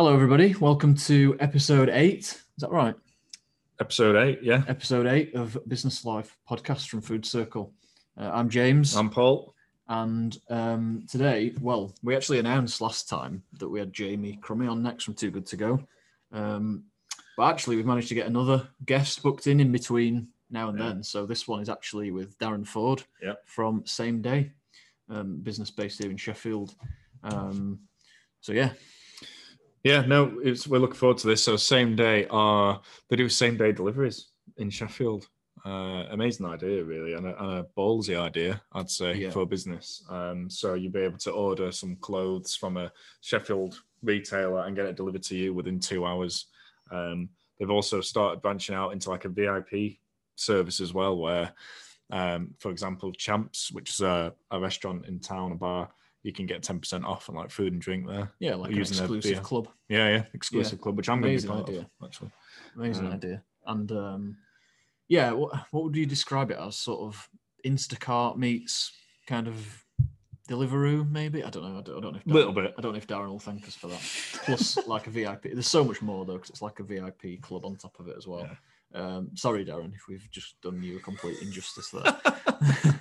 Hello, everybody. Welcome to episode eight. Is that right? Episode eight, yeah. Episode eight of Business Life podcast from Food Circle. Uh, I'm James, I'm Paul. and um, today, well, we actually announced last time that we had Jamie Crummie on next from Too Good to Go. Um, but actually, we've managed to get another guest booked in in between now and Yeah. then. So this one is actually with Darren Ford Yeah. from Same Day, um, business based here in Sheffield. Um, so yeah, Yeah, no, it's, we're looking forward to this. So same day, are they do same day deliveries in Sheffield. Uh, amazing idea, really, and a, and a ballsy idea, I'd say, Yeah. for business. Um, so you'd be able to order some clothes from a Sheffield retailer and get it delivered to you within two hours. Um, they've also started branching out into like a VIP service as well, where, um, for example, Champs, which is a, a restaurant in town, a bar, you can get ten percent off on like food and drink there. yeah, like Using exclusive club. Yeah, yeah, exclusive club, which I'm going to Amazing be part idea. of, actually. Amazing Um, idea. And um, yeah, what, what would you describe it as? Sort of Instacart meets kind of Deliveroo, maybe? I don't know. I don't, I don't know if Darren, Little bit. I don't know if Darren will thank us for that. Plus, like a VIP. There's so much more though, because it's like a VIP club on top of it as well. Um, sorry, Darren, if we've just done you a complete injustice there.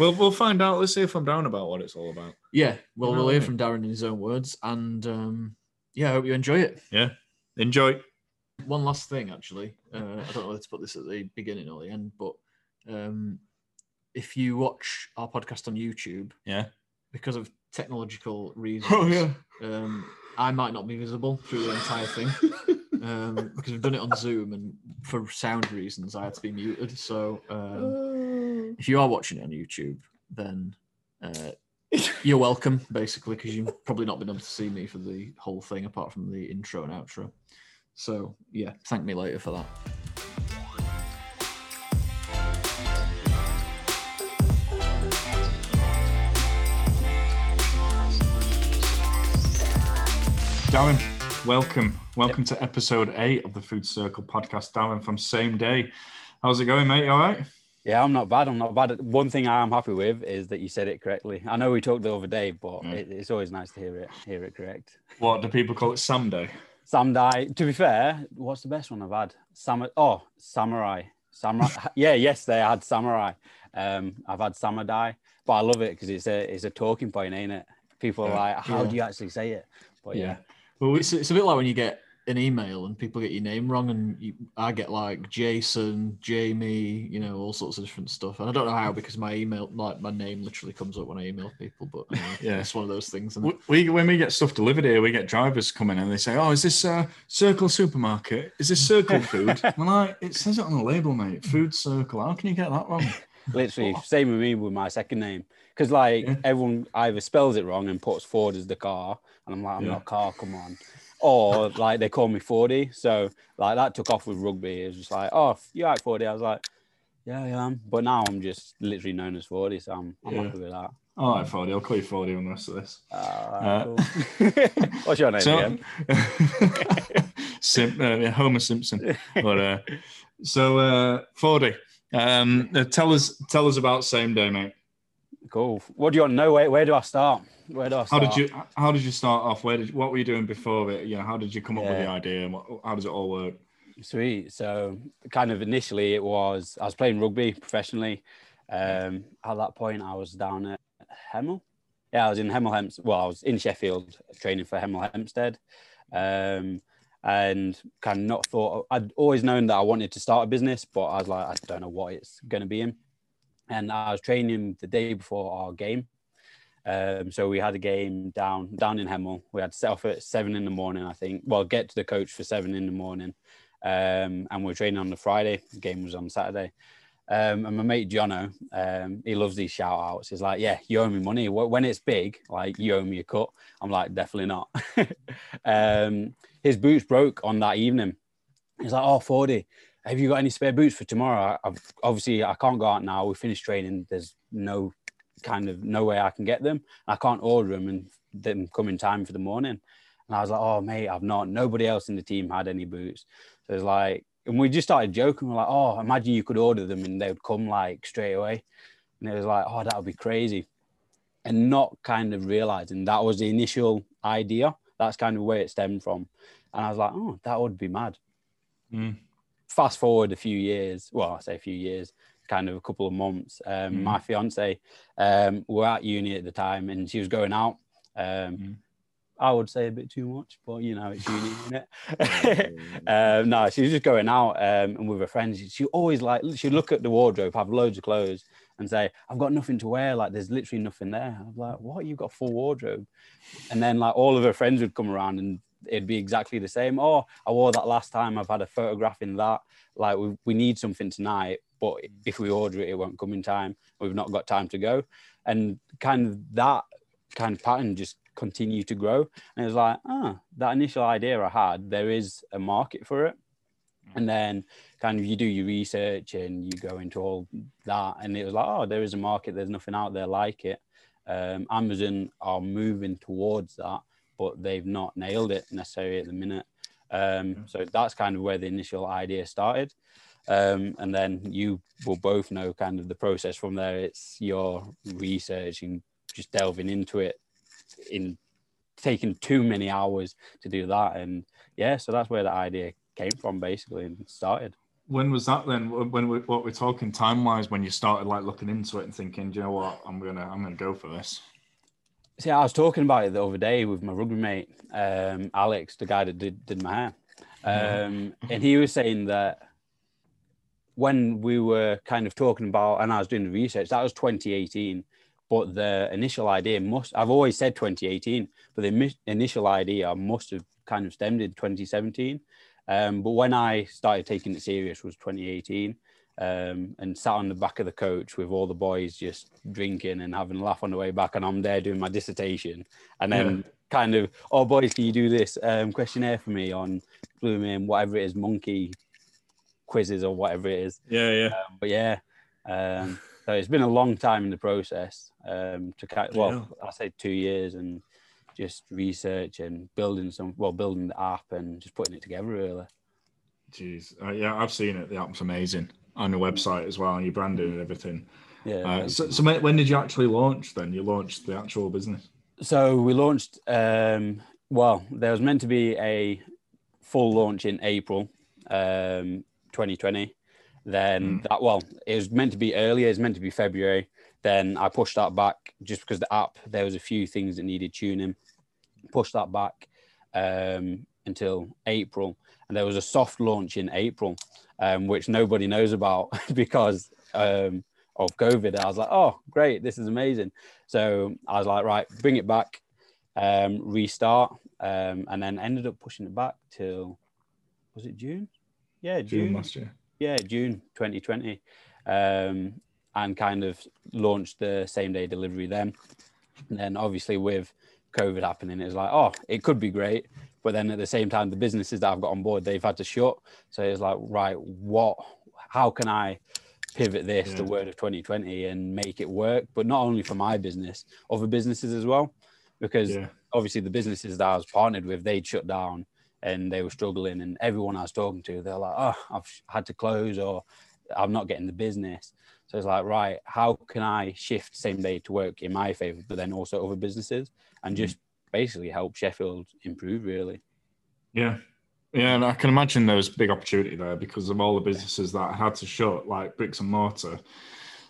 well, we'll find out. Let's see if I'm down about what it's all about. yeah, well, we'll hear from Darren in his own words, and um, yeah, I hope you enjoy it. Yeah, enjoy. one last thing actually uh, i don't know whether to put this at the beginning or the end but um, if you watch our podcast on youtube Yeah. because of technological reasons Oh yeah. um, i might not be visible through the entire thing um, because we've done it on zoom and for sound reasons i had to be muted so um, if you are watching it on youtube then uh, you're welcome basically because you've probably not been able to see me for the whole thing apart from the intro and outro so yeah thank me later for that Darren, welcome. Welcome to episode eight of the Food Circle podcast. Darren from Same Day. How's it going, mate? You all right? Yeah, I'm not bad. I'm not bad. One thing I am happy with is that you said it correctly. I know we talked the other day, but Yeah. it, it's always nice to hear it, hear it correct. What do people call it? Sam Day. Samurai. To be fair, what's the best one I've had? Sam. Oh, samurai. Samurai. yeah, yesterday I had samurai. Um, I've had samurai, but I love it because it's a it's a talking point, ain't it? People are like, how Yeah. do you actually say it? But yeah, Well, it's, it's a bit like when you get an email and people get your name wrong and you, i get like jason jamie you know all sorts of different stuff and i don't know how because my email like my name literally comes up when i email people but uh, Yeah. it's one of those things and we, we when we get stuff delivered here, we get drivers coming and they say, "Oh, is this uh, Circle Supermarket? Is this Circle Food?" We're like, "It says it on the label, mate. Food Circle. How can you get that wrong?" literally same with me with my second name because like Yeah. everyone either spells it wrong and puts Ford as the car, and I'm like, I'm Yeah. not car, come on. Or like they call me Fordy, so like that took off with rugby. It's just like, oh, you like Fordy? I was like, yeah, I am. But now I'm just literally known as Fordy, so I'm, I'm Yeah. happy with that. All right, Fordy. I'll call you Fordy on the rest of this. Uh, Uh, cool. What's your name So, again? Sim, uh, yeah, Homer Simpson. But uh, so uh, Fordy, um, uh, tell us tell us about same day, mate. Cool. What do you want to know? Where, where do I start? Where do I How did you how did you start off? Where did what were you doing before it? You know, how did you come up with the idea? And what, how does it all work? Sweet. So, kind of initially, it was I was playing rugby professionally. Um, at that point, I was down at Hemel. Yeah, I was in Hemel Hempstead. Well, I was in Sheffield training for Hemel Hempstead, um, and kind of not thought. I'd always known that I wanted to start a business, but I was like, I don't know what it's going to be in. And I was training the day before our game. Um, so we had a game down down in Hemel. We had to set off at seven in the morning, I think. Well, get to the coach for seven in the morning, um, and we are training on the Friday. The game was on Saturday. Um, and my mate Jono, um, he loves these shout outs. He's like, Yeah, you owe me money. When it's big, like you owe me a cut. I'm like, Definitely not. um, his boots broke on that evening. He's like, Oh, Fordy, have you got any spare boots for tomorrow? I've, obviously, I can't go out now. We finished training. There's no kind of no way I can get them. I can't order them and them come in time for the morning. And I was like, oh, mate, I've not. Nobody else in the team had any boots. So it's like, and we just started joking. We're like, oh, imagine you could order them and they would come like straight away. And it was like, oh, that would be crazy. And not kind of realizing that was the initial idea. that's kind of where it stemmed from. And I was like, oh, that would be mad. Mm. Fast forward a few years, well, I say a few years, kind of a couple of months. Um, Mm. My fiance, um, we were at uni at the time, and she was going out. Um, Mm. I would say a bit too much, but you know, it's uni, isn't it? um, no, she was just going out um, and with her friends. She, she always like she'd look at the wardrobe, have loads of clothes, and say, "I've got nothing to wear. Like, there's literally nothing there." I'm like, "What? You've got a full wardrobe?" And then like all of her friends would come around, and it'd be exactly the same. Oh, I wore that last time. I've had a photograph in that. Like, we we need something tonight, but if we order it, it won't come in time. We've not got time to go, and kind of that kind of pattern just continued to grow. And it was like, ah, that initial idea I had, there is a market for it. And then kind of you do your research and you go into all that. And it was like, oh, there is a market. There's nothing out there like it. Um, Amazon are moving towards that, but they've not nailed it necessarily at the minute. Um, so that's kind of where the initial idea started. Um, and then you will both know kind of the process from there. It's your research and just delving into it in taking too many hours to do that. And yeah, so that's where the idea came from basically and started. When was that then? When we what we're talking time wise, when you started like looking into it and thinking, do you know what, I'm gonna I'm gonna go for this. See, I was talking about it the other day with my rugby mate, um, Alex, the guy that did, did my hair. Um, and he was saying that when we were kind of talking about, and I was doing the research, that was 2018. But the initial idea must, I've always said 2018, but the initial idea must have kind of stemmed in 2017. Um, but when I started taking it serious was 2018 um, and sat on the back of the coach with all the boys just drinking and having a laugh on the way back. And I'm there doing my dissertation. And then kind of, oh, boys, can you do this um, questionnaire for me on blooming, whatever it is, monkey quizzes or whatever it is. Yeah, yeah. Um, but yeah, um, so it's been a long time in the process um, to kind well, I say two years and just research and building some, well, building the app and just putting it together really. Jeez, uh, yeah, I've seen it. The app's amazing on your website as well, and your branding and everything. Yeah. Uh, so, so when when did you actually launch? Then you launched the actual business. So we launched. Um, well, there was meant to be a full launch in April, um, 2020. Then that well, it was meant to be earlier. It was meant to be February. Then I pushed that back just because the app there was a few things that needed tuning. Pushed that back um, until April, and there was a soft launch in April, um, which nobody knows about because um, of COVID. I was like, oh, great, this is amazing. So I was like, right, bring it back, um, restart, um, and then ended up pushing it back till was it June? Yeah, June June. last year. Yeah, June 2020, um, and kind of launched the same day delivery then. And then obviously with COVID happening, it was like, oh, it could be great. But then at the same time, the businesses that I've got on board, they've had to shut. So it's like, right, what? How can I pivot this, the word of 2020, and make it work? But not only for my business, other businesses as well, because Yeah, obviously the businesses that I was partnered with, they'd shut down and they were struggling. And everyone I was talking to, they're like, oh, I've had to close or I'm not getting the business. So it's like, right, how can I shift same day to work in my favor, but then also other businesses and just basically help Sheffield improve, really? yeah, yeah. And I can imagine there was big opportunity there because of all the businesses that had to shut, like bricks and mortar,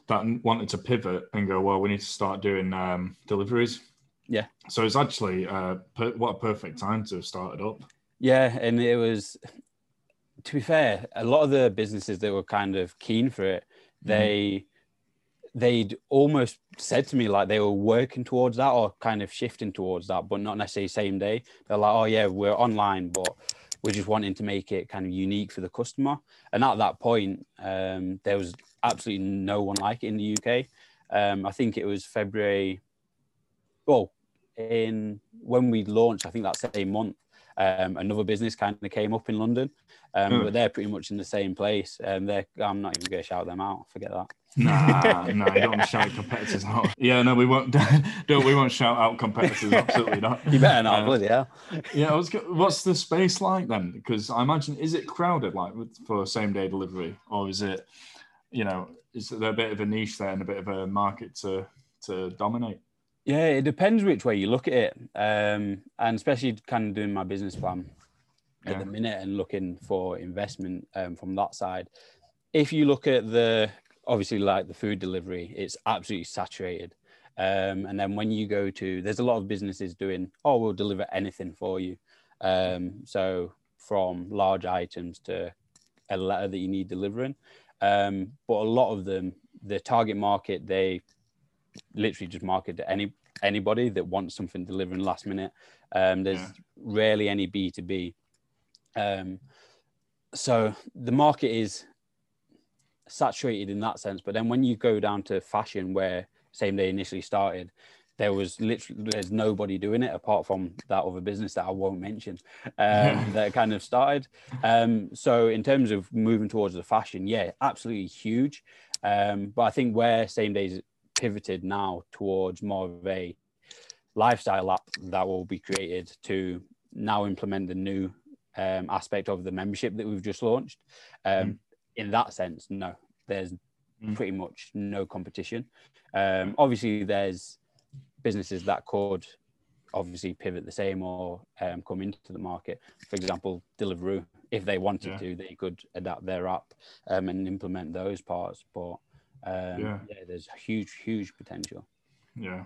that wanted to pivot and go, well, we need to start doing um, deliveries. Yeah. So it's actually uh, per- what a perfect time to have started up. Yeah, and it was to be fair, a lot of the businesses that were kind of keen for it, they they'd almost said to me like they were working towards that or kind of shifting towards that, but not necessarily same day. They're like, oh yeah, we're online, but we're just wanting to make it kind of unique for the customer. And at that point, um, there was absolutely no one like it in the UK. Um, I think it was February. Well, in when we launched, I think that same month, um, another business kind of came up in London, um, Hmm. but they're pretty much in the same place. Um, they're, I'm not even going to shout them out. Forget that. Nah, nah, you don't shout competitors out. Yeah, no, we won't. Don't we won't shout out competitors. Absolutely not. You better not, Uh, bloody hell. Yeah, was. What's the space like then? Because I imagine is it crowded like for same day delivery, or is it, you know, is there a bit of a niche there and a bit of a market to to dominate? Yeah, it depends which way you look at it, um, and especially kind of doing my business plan at the minute and looking for investment um, from that side. If you look at the obviously like the food delivery, it's absolutely saturated. Um, and then when you go to, there's a lot of businesses doing, oh, we'll deliver anything for you. Um, so from large items to a letter that you need delivering. Um, but a lot of them, the target market, they literally just market to any anybody that wants something delivering last minute. Um, there's Yeah. rarely any B two B. Um, so the market is saturated in that sense. But then when you go down to fashion, where same day initially started, there was literally there's nobody doing it apart from that other business that I won't mention um, that kind of started. Um, so in terms of moving towards the fashion, yeah, absolutely huge. Um, but I think where same days pivoted now towards more of a lifestyle app that will be created to now implement the new um, aspect of the membership that we've just launched. Um, In that sense, no, there's Mm. pretty much no competition. Um, obviously, there's businesses that could obviously pivot the same or um, come into the market. For example, Deliveroo, if they wanted Yeah. to, they could adapt their app um, and implement those parts. But um, Yeah. yeah. there's huge, huge potential. Yeah,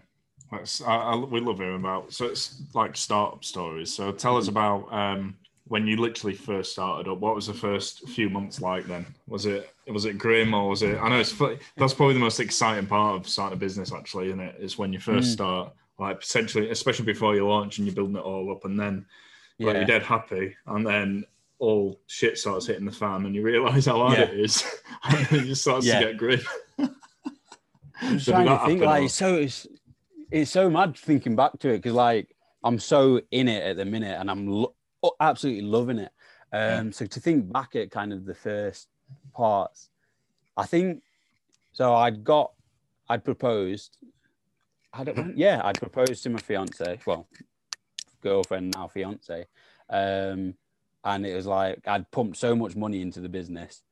that's I, I, we love hearing about. So it's like startup stories. So tell us about um, when you literally first started up. What was the first few months like? Then was it was it grim or was it? I know it's that's probably the most exciting part of starting a business. Actually, isn't it? Is when you first Mm. start, like potentially, especially before you launch and you're building it all up, and then like, you're dead happy, and then all shit starts hitting the fan, and you realise how hard Yeah. it is, and it starts Yeah. to get grim. I'm So trying to think like so it's it's so mad thinking back to it because like I'm so in it at the minute and I'm lo- oh, absolutely loving it. Um, so to think back at kind of the first parts, I think so. I'd got, I'd proposed. I don't, yeah, I'd proposed to my fiance, well, girlfriend now fiance, um, and it was like I'd pumped so much money into the business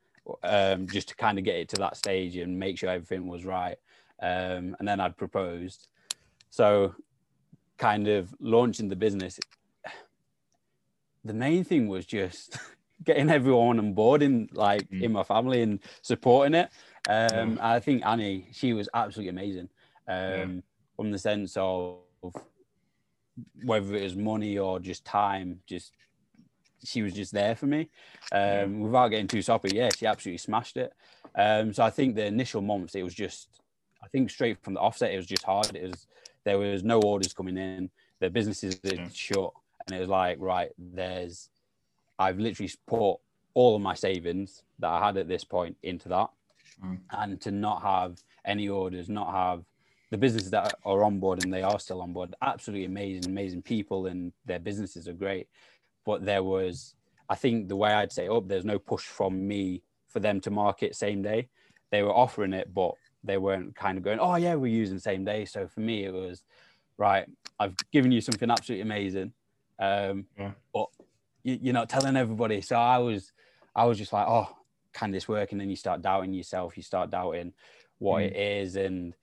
um, just to kind of get it to that stage and make sure everything was right. Um, and then I'd proposed. So, kind of launching the business. The main thing was just getting everyone on board in like Mm. in my family and supporting it. Um, I think Annie, she was absolutely amazing. Um, from the sense of whether it was money or just time, just she was just there for me. Um, without getting too soppy, yeah, she absolutely smashed it. Um, so I think the initial months, it was just, think straight from the offset, it was just hard. It was there was no orders coming in, the businesses had Yeah. shut, and it was like, right, there's, I've literally put all of my savings that I had at this point into that, Mm. and to not have any orders, not have the businesses that are on board and they are still on board, absolutely amazing, amazing people, and their businesses are great. But there was, I think, the way I'd say, oh, there's no push from me for them to market same day. They were offering it, but they weren't kind of going, oh yeah, we're using the same day. So for me, it was right. I've given you something absolutely amazing, um, Yeah. but you, you're not telling everybody. So I was, I was just like, oh, can this work? And then you start doubting yourself. You start doubting what Mm. it is, and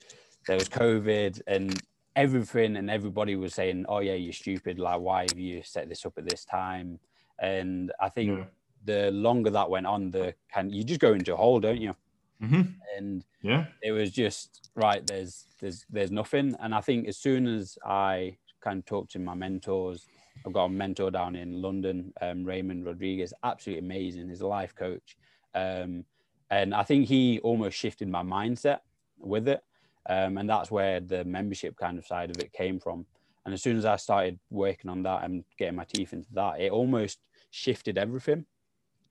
there was COVID and everything, and everybody was saying, oh yeah, you're stupid. Like, why have you set this up at this time? And I think Yeah. the longer that went on, the kind you just go into a hole, don't you? Hmm And Yeah. it was just right there's there's there's nothing. And i think as soon as i kind of talked to my mentors i've got a mentor down in london um, raymond rodriguez absolutely amazing he's a life coach. Um, and i think he almost shifted my mindset with it. Um, and that's where the membership kind of side of it came from. And as soon as i started working on that and getting my teeth into that it almost shifted everything.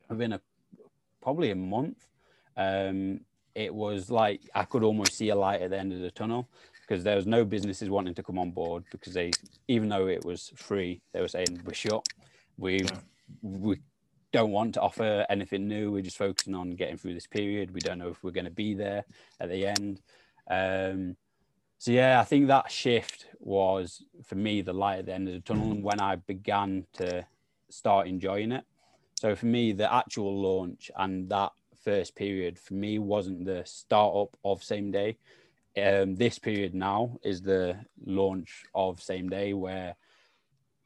Within a probably a month um, it was like I could almost see a light at the end of the tunnel because there was no businesses wanting to come on board because they, even though it was free, they were saying we're shut. We we don't want to offer anything new. We're just focusing on getting through this period. We don't know if we're going to be there at the end. Um, so yeah, I think that shift was for me the light at the end of the tunnel, and when I began to start enjoying it. So for me, the actual launch and that first period for me wasn't the startup of same day. um, this period now is the launch of same day where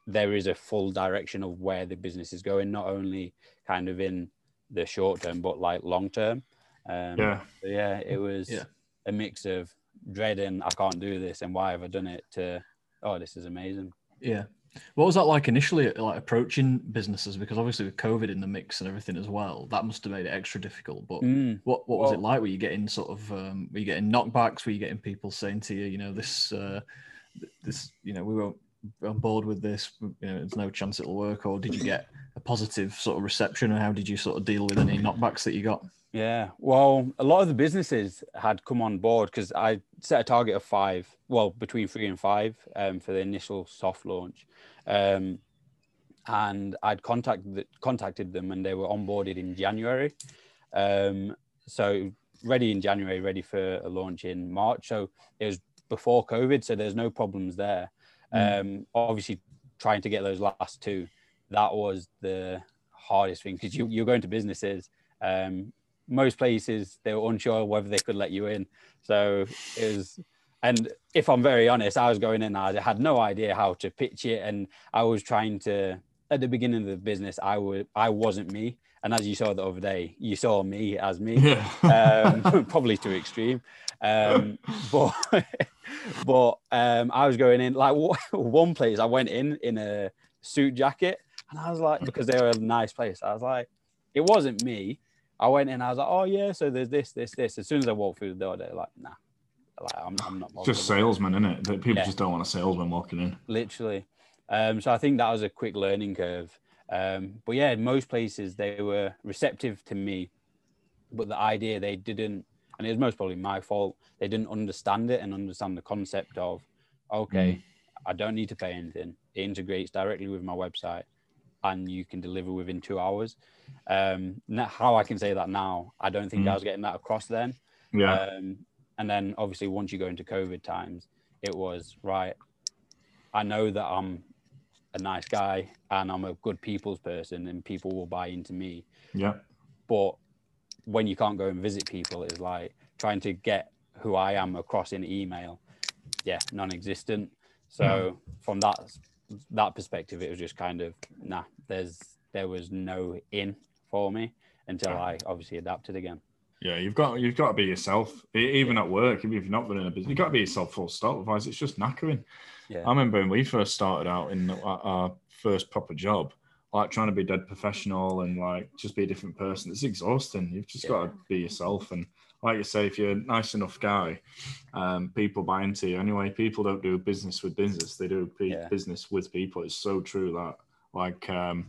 there is a full direction of where the business is going, not only kind of in the short term, but like long term. Um, Yeah. yeah, it was Yeah. a mix of dreading I can't do this and why have I done it to oh this is amazing. Yeah. What was that like initially, like approaching businesses? Because obviously with COVID in the mix and everything as well, that must have made it extra difficult. But Mm. what what was it like? Were you getting sort of um, were you getting knockbacks? Were you getting people saying to you, you know, this uh, this you know we won't be on board with this. You know, there's no chance it'll work. Or did you get a positive sort of reception? And how did you sort of deal with any knockbacks that you got? Yeah, well, a lot of the businesses had come on board because I set a target of five, well, between three and five um, for the initial soft launch. Um, and I'd contacted contacted them and they were onboarded in January. Um, so ready in January, ready for a launch in March. So it was before COVID, so there's no problems there. Um, obviously, trying to get those last two, that was the hardest thing because you, you're going to businesses. Um, most places they were unsure whether they could let you in. So it was, and if I'm very honest, I was going in, I had no idea how to pitch it, and I was trying to. At the beginning of the business, I would I wasn't me, and as you saw the other day, you saw me as me, Yeah. um, probably too extreme. Um, but but um, I was going in like one place. I went in in a suit jacket, and I was like, because they were a nice place. I was like, it wasn't me. I went in. I was like, oh yeah. So there's this, this, this. As soon as I walked through the door, they're like, nah, like I'm, I'm not. just about it." salesmen, isn't it? That people Yeah. just don't want a salesman walking in. literally. Um, so I think that was a quick learning curve. Um, but yeah, most places they were receptive to me, but the idea they didn't, and it was most probably my fault. They didn't understand it and understand the concept of, okay, I don't need to pay anything. It integrates directly with my website, and you can deliver within two hours. Um, how I can say that now, I don't think I Mm. was getting that across then. Yeah. Um, and then obviously once you go into COVID times, it was right. I know that I'm a nice guy and I'm a good people's person and people will buy into me. yeah. But when you can't go and visit people, it's like trying to get who I am across in email. Yeah, non-existent. So from that that perspective, it was just kind of nah. There's there was no in for me until I obviously adapted again. Yeah, you've got you've got to be yourself. Even at work, if you're not running a business, you've got to be yourself full stop. Otherwise, it's just knackering. Yeah. I remember when we first started out in our- first proper job, like trying to be dead professional and like just be a different person. It's exhausting. You've just got to be yourself. And like you say, if you're a nice enough guy, um, people buy into you. Anyway, people don't do business with business; they do pe- Yeah. business with people. It's so true that like. Um,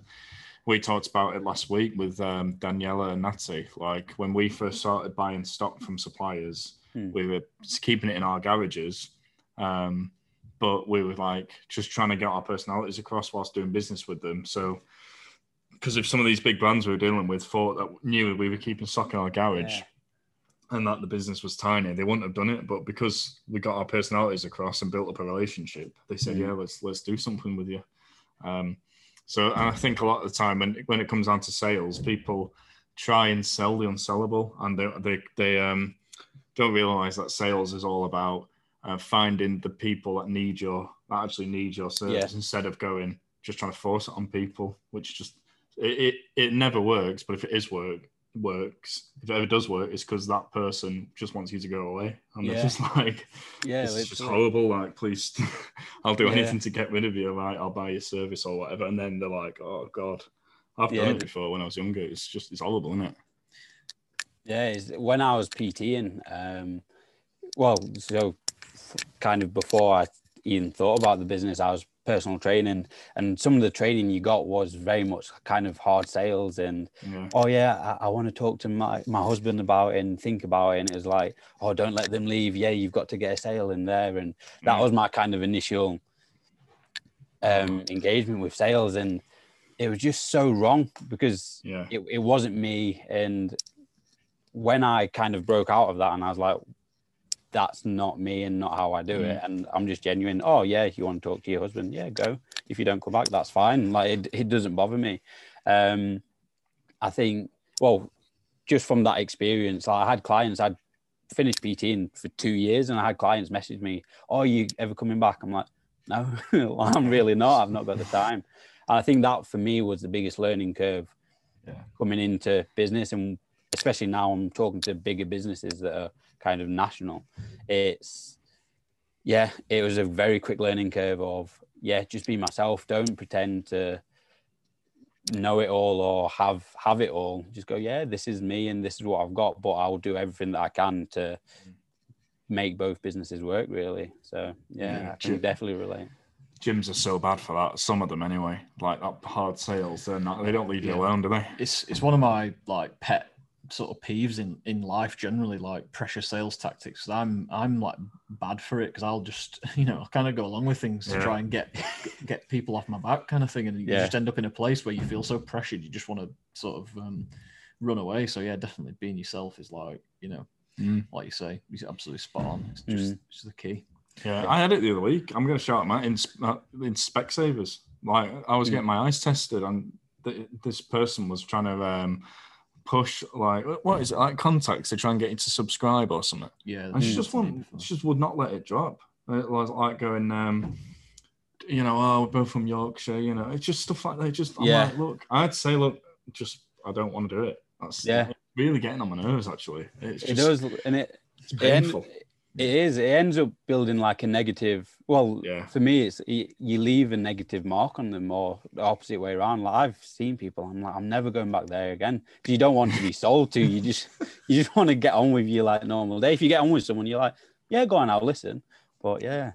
we talked about it last week with um, Daniela and Natty. Like when we first started buying stock from suppliers, Hmm. we were keeping it in our garages, um, but we were like just trying to get our personalities across whilst doing business with them. So, because if some of these big brands we were dealing with thought that knew we were keeping stock in our garage. Yeah. And that the business was tiny, they wouldn't have done it. But because we got our personalities across and built up a relationship, they said, Hmm. "Yeah, let's let's do something with you." Um, so, and I think a lot of the time when when it comes down to sales, people try and sell the unsellable, and they they they um, don't realize that sales is all about uh, finding the people that need your that actually need your service Yeah. instead of going just trying to force it on people, which just it it, it never works. But if it is work works, if it ever does work, it's because that person just wants you to go away, and Yeah. they're just like Yeah, this is just literally. horrible. Like, please, I'll do Yeah. anything to get rid of you. Right, I'll buy your service or whatever. And then they're like, oh god, I've Yeah. done it before when I was younger. It's just it's horrible, isn't it? Yeah, it's, when I was PTing, um, well, so kind of before I even thought about the business, I was personal training, and some of the training you got was very much kind of hard sales and Yeah, oh yeah, I, I want to talk to my, my husband about it and think about it. And it was like, oh, don't let them leave. Yeah, you've got to get a sale in there. And that Yeah. was my kind of initial um, engagement with sales. And it was just so wrong because yeah, it, it wasn't me. And when I kind of broke out of that and I was like, that's not me and not how I do it. And I'm just genuine. Oh, yeah, if you want to talk to your husband, yeah, go. If you don't come back, that's fine. Like, it, it doesn't bother me. Um, I think, well, just from that experience, like I had clients, I'd finished PTing for two years, and I had clients message me, "Oh, are you ever coming back?" I'm like, "No, well, I'm really not. I've not got the time." And I think that for me was the biggest learning curve Yeah. coming into business, and especially now I'm talking to bigger businesses that are kind of national. It's yeah, it was a very quick learning curve of yeah, just be myself. Don't pretend to know it all or have have it all. Just go, yeah, this is me and this is what I've got, but I'll do everything that I can to make both businesses work really. So yeah, Yeah, I can true. definitely relate. Gyms are so bad for that. Some of them, anyway. Like that hard sales, they're not. They don't leave you Yeah. alone, do they? It's it's one of my like pet sort of peeves in in life generally, like pressure sales tactics. I'm I'm like bad for it because I'll just you know kind of go along with things Yeah. to try and get get people off my back kind of thing, and you Yeah. just end up in a place where you feel so pressured, you just want to sort of um, run away. So yeah, definitely being yourself is like you know. Mm. Like you say, he's absolutely spot on. It's just, Mm. it's the key. Yeah, I had it the other week. I'm going to shout them out in, uh, in Specsavers. Like I was Mm. getting my eyes tested, and th- this person was trying to um, push like what is it like contacts to try and get you to subscribe or something. Yeah, And she just wouldn't, she just would not let it drop. It was like going, um, you know, oh, we're both from Yorkshire. You know, it's just stuff like that. Just I'm Yeah. like, look, I'd say, look, just I don't want to do it. That's Yeah. really getting on my nerves. Actually, it's It does, and it it's painful. it is. It ends up building like a negative. Well, Yeah. for me, it's you, you leave a negative mark on them, or the opposite way around. Like I've seen people, I'm like, I'm never going back there again because you don't want to be sold to. You just you just want to get on with your like normal day. If you get on with someone, you're like, yeah, go on, I'll listen. But yeah,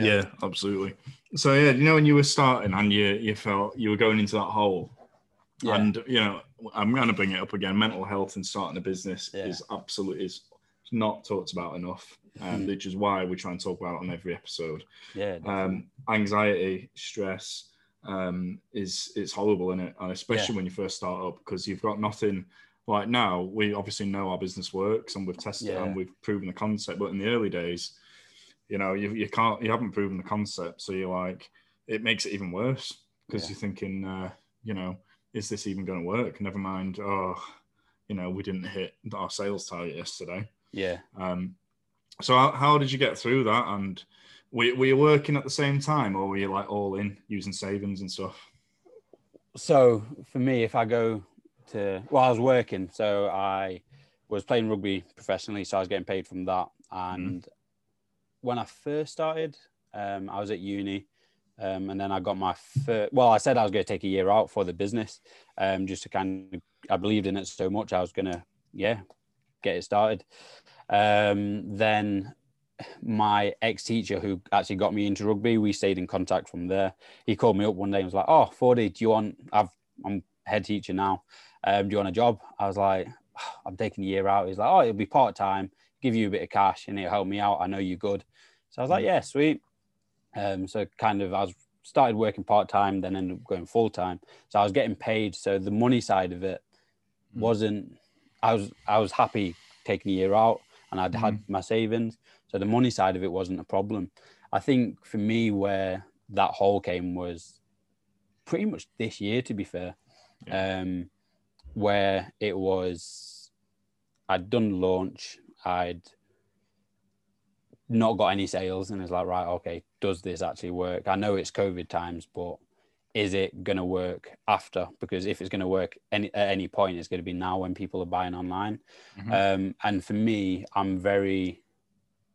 Yeah. absolutely. So yeah, you know when you were starting and you you felt you were going into that hole, Yeah. and you know I'm going to bring it up again. Mental health and starting a business Yeah. is absolutely is not talked about enough, um, which is why we try and talk about it on every episode. yeah, Um, anxiety, stress um, is it's horrible in it, and especially when you first start up because you've got nothing. Like now, we obviously know our business works and we've tested Yeah. and we've proven the concept. But in the early days, you know, you, you can't, you haven't proven the concept. So you're like, it makes it even worse because Yeah. you're thinking, uh, you know, is this even going to work? Never mind, oh, you know, we didn't hit our sales target yesterday. Yeah. Um, so how, how did you get through that? And were, were you working at the same time or were you like all in using savings and stuff? So for me, if I go to well, I was working, so I was playing rugby professionally, so I was getting paid from that. And when I first started, um, I was at uni, um, and then I got my first. Well, I said I was going to take a year out for the business, um, just to kind of. I believed in it so much, I was gonna, yeah, get it started. Um, then my ex teacher who actually got me into rugby, we stayed in contact from there. He called me up one day and was like, "Oh, Fordy, do you want? I've I'm head teacher now. Um, do you want a job?" I was like, "I'm taking a year out." He's like, "Oh, it'll be part time, give you a bit of cash, and it'll help me out. I know you're good." So I was like, "Yeah, sweet." Um, so kind of I was started working part time, then ended up going full time. So I was getting paid. So the money side of it Mm. wasn't. I was I was happy taking a year out, and I'd had my savings. So the money side of it wasn't a problem. I think for me, where that hole came was pretty much this year, to be fair, um, where it was I'd done launch, I'd not got any sales, and it's like, right, okay, does this actually work? I know it's COVID times, but is it going to work after? Because if it's going to work any, at any point, it's going to be now when people are buying online. Mhm. Um, and for me, I'm very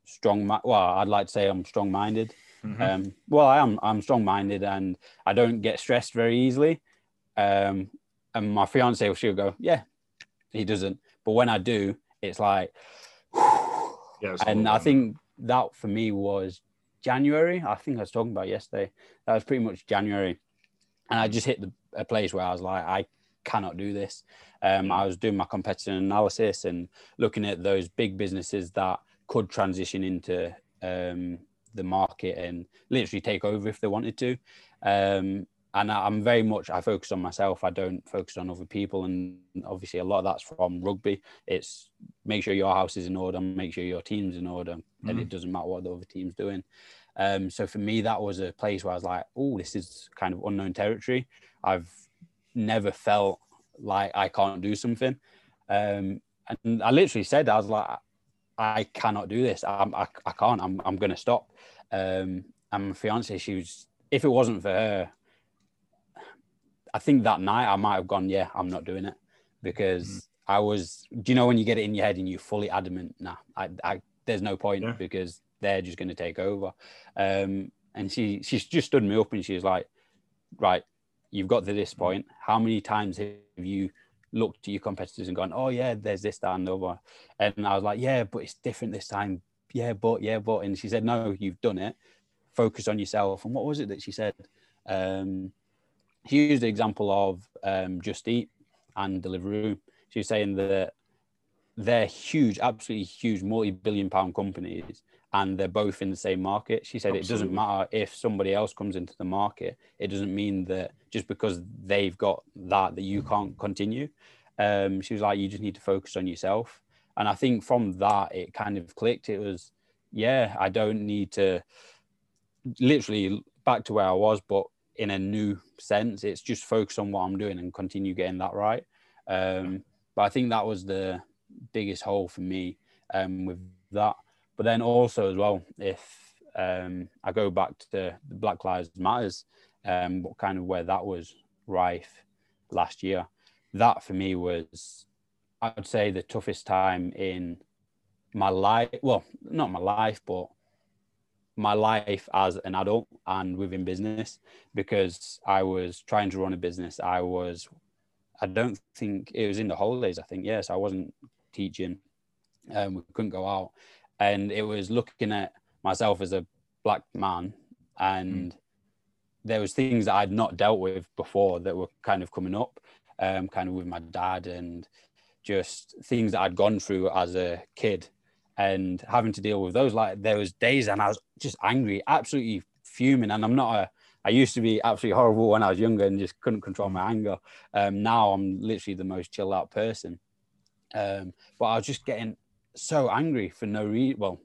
strong. Well, I'd like to say I'm strong minded. Mhm. Um, well, I am. I'm strong minded, and I don't get stressed very easily. Um, and my fiance, she'll go, "Yeah, he doesn't." But when I do, it's like, yeah, it's and I think that for me was January. I think I was talking about yesterday. That was pretty much January, and I just hit the, a place where I was like, I cannot do this. Um, I was doing my competitor analysis and looking at those big businesses that could transition into um, the market and literally take over if they wanted to. Um, and I- I'm very much I focus on myself. I don't focus on other people, and obviously a lot of that's from rugby. It's make sure your house is in order, make sure your team's in order, and it doesn't matter what the other team's doing. Um, so for me, that was a place where I was like, "Oh, this is kind of unknown territory." I've never felt like I can't do something, um, and I literally said, I was like, I cannot do this. I'm, I, I can't. I'm, I'm going to stop. Um, and my fiance, she was, if it wasn't for her, I think that night I might have gone, yeah, I'm not doing it because mm. I was, do you know, when you get it in your head and you're fully adamant, nah, I, I there's no point yeah. because they're just going to take over. Um, and she, she just stood me up and she was like, right, you've got to this point. How many times have you looked at your competitors and gone, oh yeah, there's this, that, and the other. And I was like, yeah, but it's different this time. Yeah, but yeah, but. And she said, no, you've done it. Focus on yourself. And what was it that she said? Um, she used the example of um, Just Eat and Deliveroo. She was saying that they're huge, absolutely huge, multi-billion pound companies, and they're both in the same market. She said Absolutely. it doesn't matter if somebody else comes into the market. It doesn't mean that just because they've got that that you can't continue. Um, she was like, you just need to focus on yourself. And I think from that it kind of clicked. It was, yeah, I don't need to literally back to where I was, but in a new sense. It's just focus on what I'm doing and continue getting that right. Um, but I think that was the biggest hole for me um, with that. But then also as well, if um, I go back to the Black Lives Matters, um, what kind of where that was rife last year, that for me was, I'd say, the toughest time in my life. Well, not my life, but my life as an adult and within business because I was trying to run a business. I was, I don't think it was in the holidays. I think yes, I wasn't teaching. Um, we couldn't go out, and it was looking at myself as a black man and mm. there was things that i'd not dealt with before that were kind of coming up um, kind of with my dad and just things that i'd gone through as a kid and having to deal with those like there was days and i was just angry absolutely fuming and i'm not a I used to be absolutely horrible when I was younger and just couldn't control my anger. Um, now I'm literally the most chilled out person. Um, but I was just getting so angry for no reason. Well,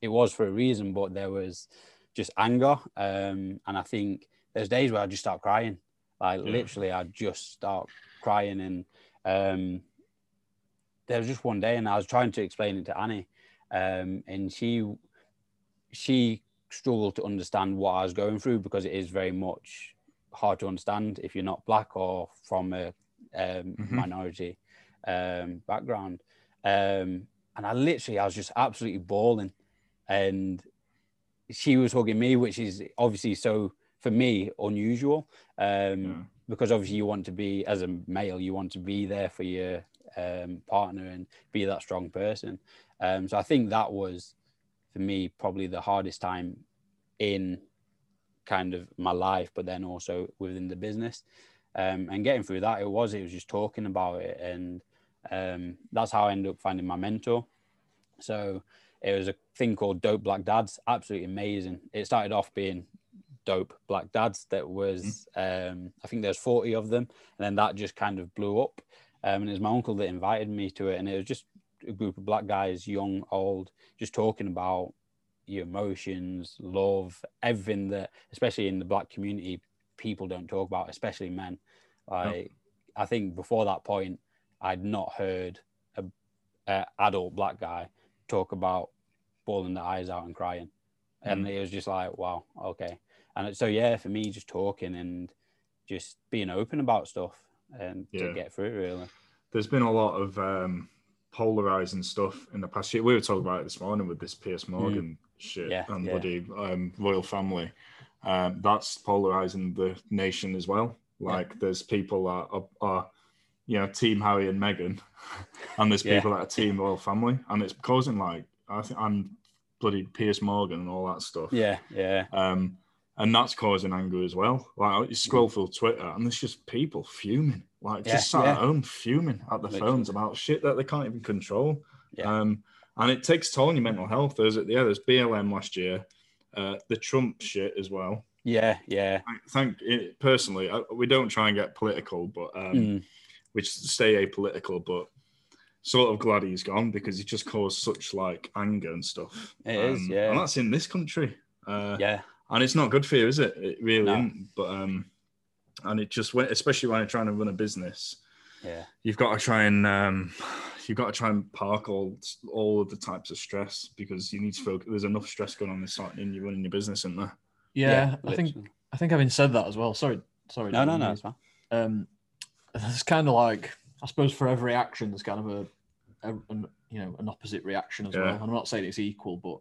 it was for a reason, but there was just anger. Um, and I think there's days where I just start crying. Like yeah. literally, I just start crying. And um, there was just one day, and I was trying to explain it to Annie, um, and she she struggled to understand what I was going through because it is very much hard to understand if you're not black or from a um, mm-hmm. minority um, background. Um, and I literally, I was just absolutely bawling. And she was hugging me, which is obviously so for me unusual. Um, yeah. Because obviously, you want to be, as a male, you want to be there for your um, partner and be that strong person. Um, so I think that was, for me, probably the hardest time in kind of my life, but then also within the business. Um, and getting through that, it was, it was just talking about it. And um, that's how I ended up finding my mentor. So it was a thing called Dope Black Dads, absolutely amazing. It started off being dope black dads that was mm. um, i think there's 40 of them and then that just kind of blew up um, and it was my uncle that invited me to it and it was just a group of black guys young old just talking about your emotions love everything that especially in the black community people don't talk about especially men like i think before that point i'd not heard a, a adult black guy talk about bawling their eyes out and crying. And mm. it was just like, wow, okay. And so, yeah, for me, just talking and just being open about stuff and yeah. to get through it, really. There's been a lot of um, polarizing stuff in the past year. We were talking about it this morning with this Piers mm. Morgan mm. shit yeah, and yeah. bloody um, royal family. Um, that's polarizing the nation as well. Like, yeah. there's people that are, are you know, Team Harry and Meghan, and there's people yeah. that are Team Royal Family, and it's causing like I think I'm bloody Piers Morgan and all that stuff. Yeah, yeah. Um, and that's causing anger as well. Like you scroll through Twitter, and there's just people fuming, like yeah, just sat yeah. at home fuming at the Literally. phones about shit that they can't even control. Yeah. Um, and it takes toll on your mental health. There's yeah, there's BLM last year, uh, the Trump shit as well. Yeah, yeah. I think it, personally, I, we don't try and get political, but um, mm which stay apolitical, but sort of glad he's gone because he just caused such like anger and stuff. It um, is, yeah. And that's in this country. Uh, yeah. And it's not good for you, is it? It really no. isn't. But um, and it just went, especially when you're trying to run a business. Yeah. You've got to try and um, you've got to try and park all all of the types of stress because you need to focus. There's enough stress going on this in you're running your business, isn't there? Yeah, I think I think having said that as well. Sorry, sorry. No, no, no, it's fine. Um, there's kind of like I suppose for every action, there's kind of a, a an, you know an opposite reaction as Yeah. well. I'm not saying it's equal, but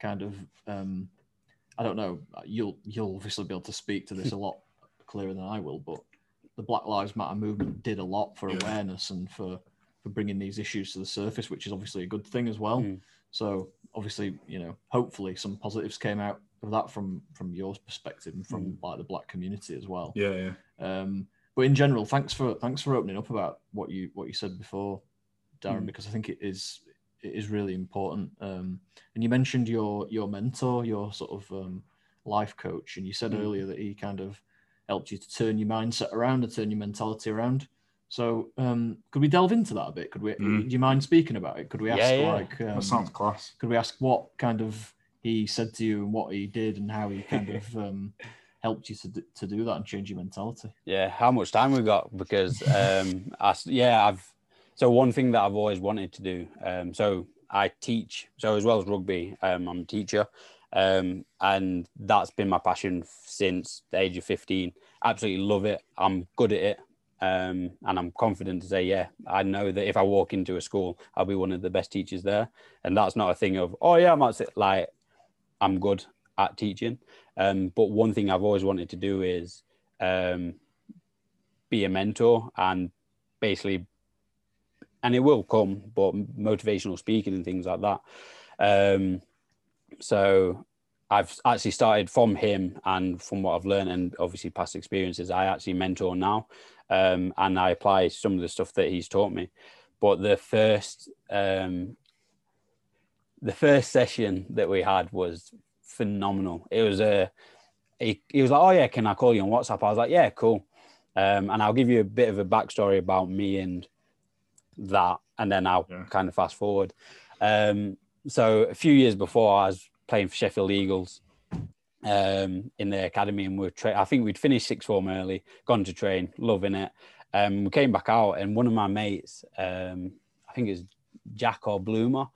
kind of um, I don't know. You'll you'll obviously be able to speak to this a lot clearer than I will, but the Black Lives Matter movement did a lot for Yeah. awareness and for for bringing these issues to the surface, which is obviously a good thing as well. Mm. So obviously, you know, hopefully some positives came out of that from from your perspective and from Mm. like the black community as well. Yeah, yeah. Um, but in general, thanks for thanks for opening up about what you what you said before, Darren, Mm. because I think it is it is really important. Um, and you mentioned your your mentor, your sort of um, life coach, and you said Mm. earlier that he kind of helped you to turn your mindset around and turn your mentality around. So um, could we delve into that a bit? Could we? Mm. Do you mind speaking about it? Could we ask Yeah, yeah. like um, That sounds class. could we ask what kind of he said to you and what he did and how he kind of um, helped you to, to do that and change your mentality? Yeah, how much time we got? Because um, I, yeah, I've so one thing that I've always wanted to do. Um, so I teach, so as well as rugby, um, I'm a teacher, um, and that's been my passion since the age of 15. Absolutely love it. I'm good at it, um, and I'm confident to say, yeah, I know that if I walk into a school, I'll be one of the best teachers there. And that's not a thing of, oh yeah, I'm at like I'm good at teaching. Um, but one thing I've always wanted to do is um, be a mentor and basically, and it will come, but motivational speaking and things like that. Um, so I've actually started from him and from what I've learned and obviously past experiences, I actually mentor now um, and I apply some of the stuff that he's taught me. But the first, um, the first session that we had was phenomenal. It was a, he, he was like, "Oh yeah, can I call you on WhatsApp?" I was like, "Yeah, cool." Um, and I'll give you a bit of a backstory about me and that, and then I'll Yeah. kind of fast forward. Um, so a few years before, I was playing for Sheffield Eagles um, in the academy, and we are tra- I think we'd finished sixth form early, gone to train, loving it. Um, we came back out, and one of my mates, um, I think it's Jack or Bloomer,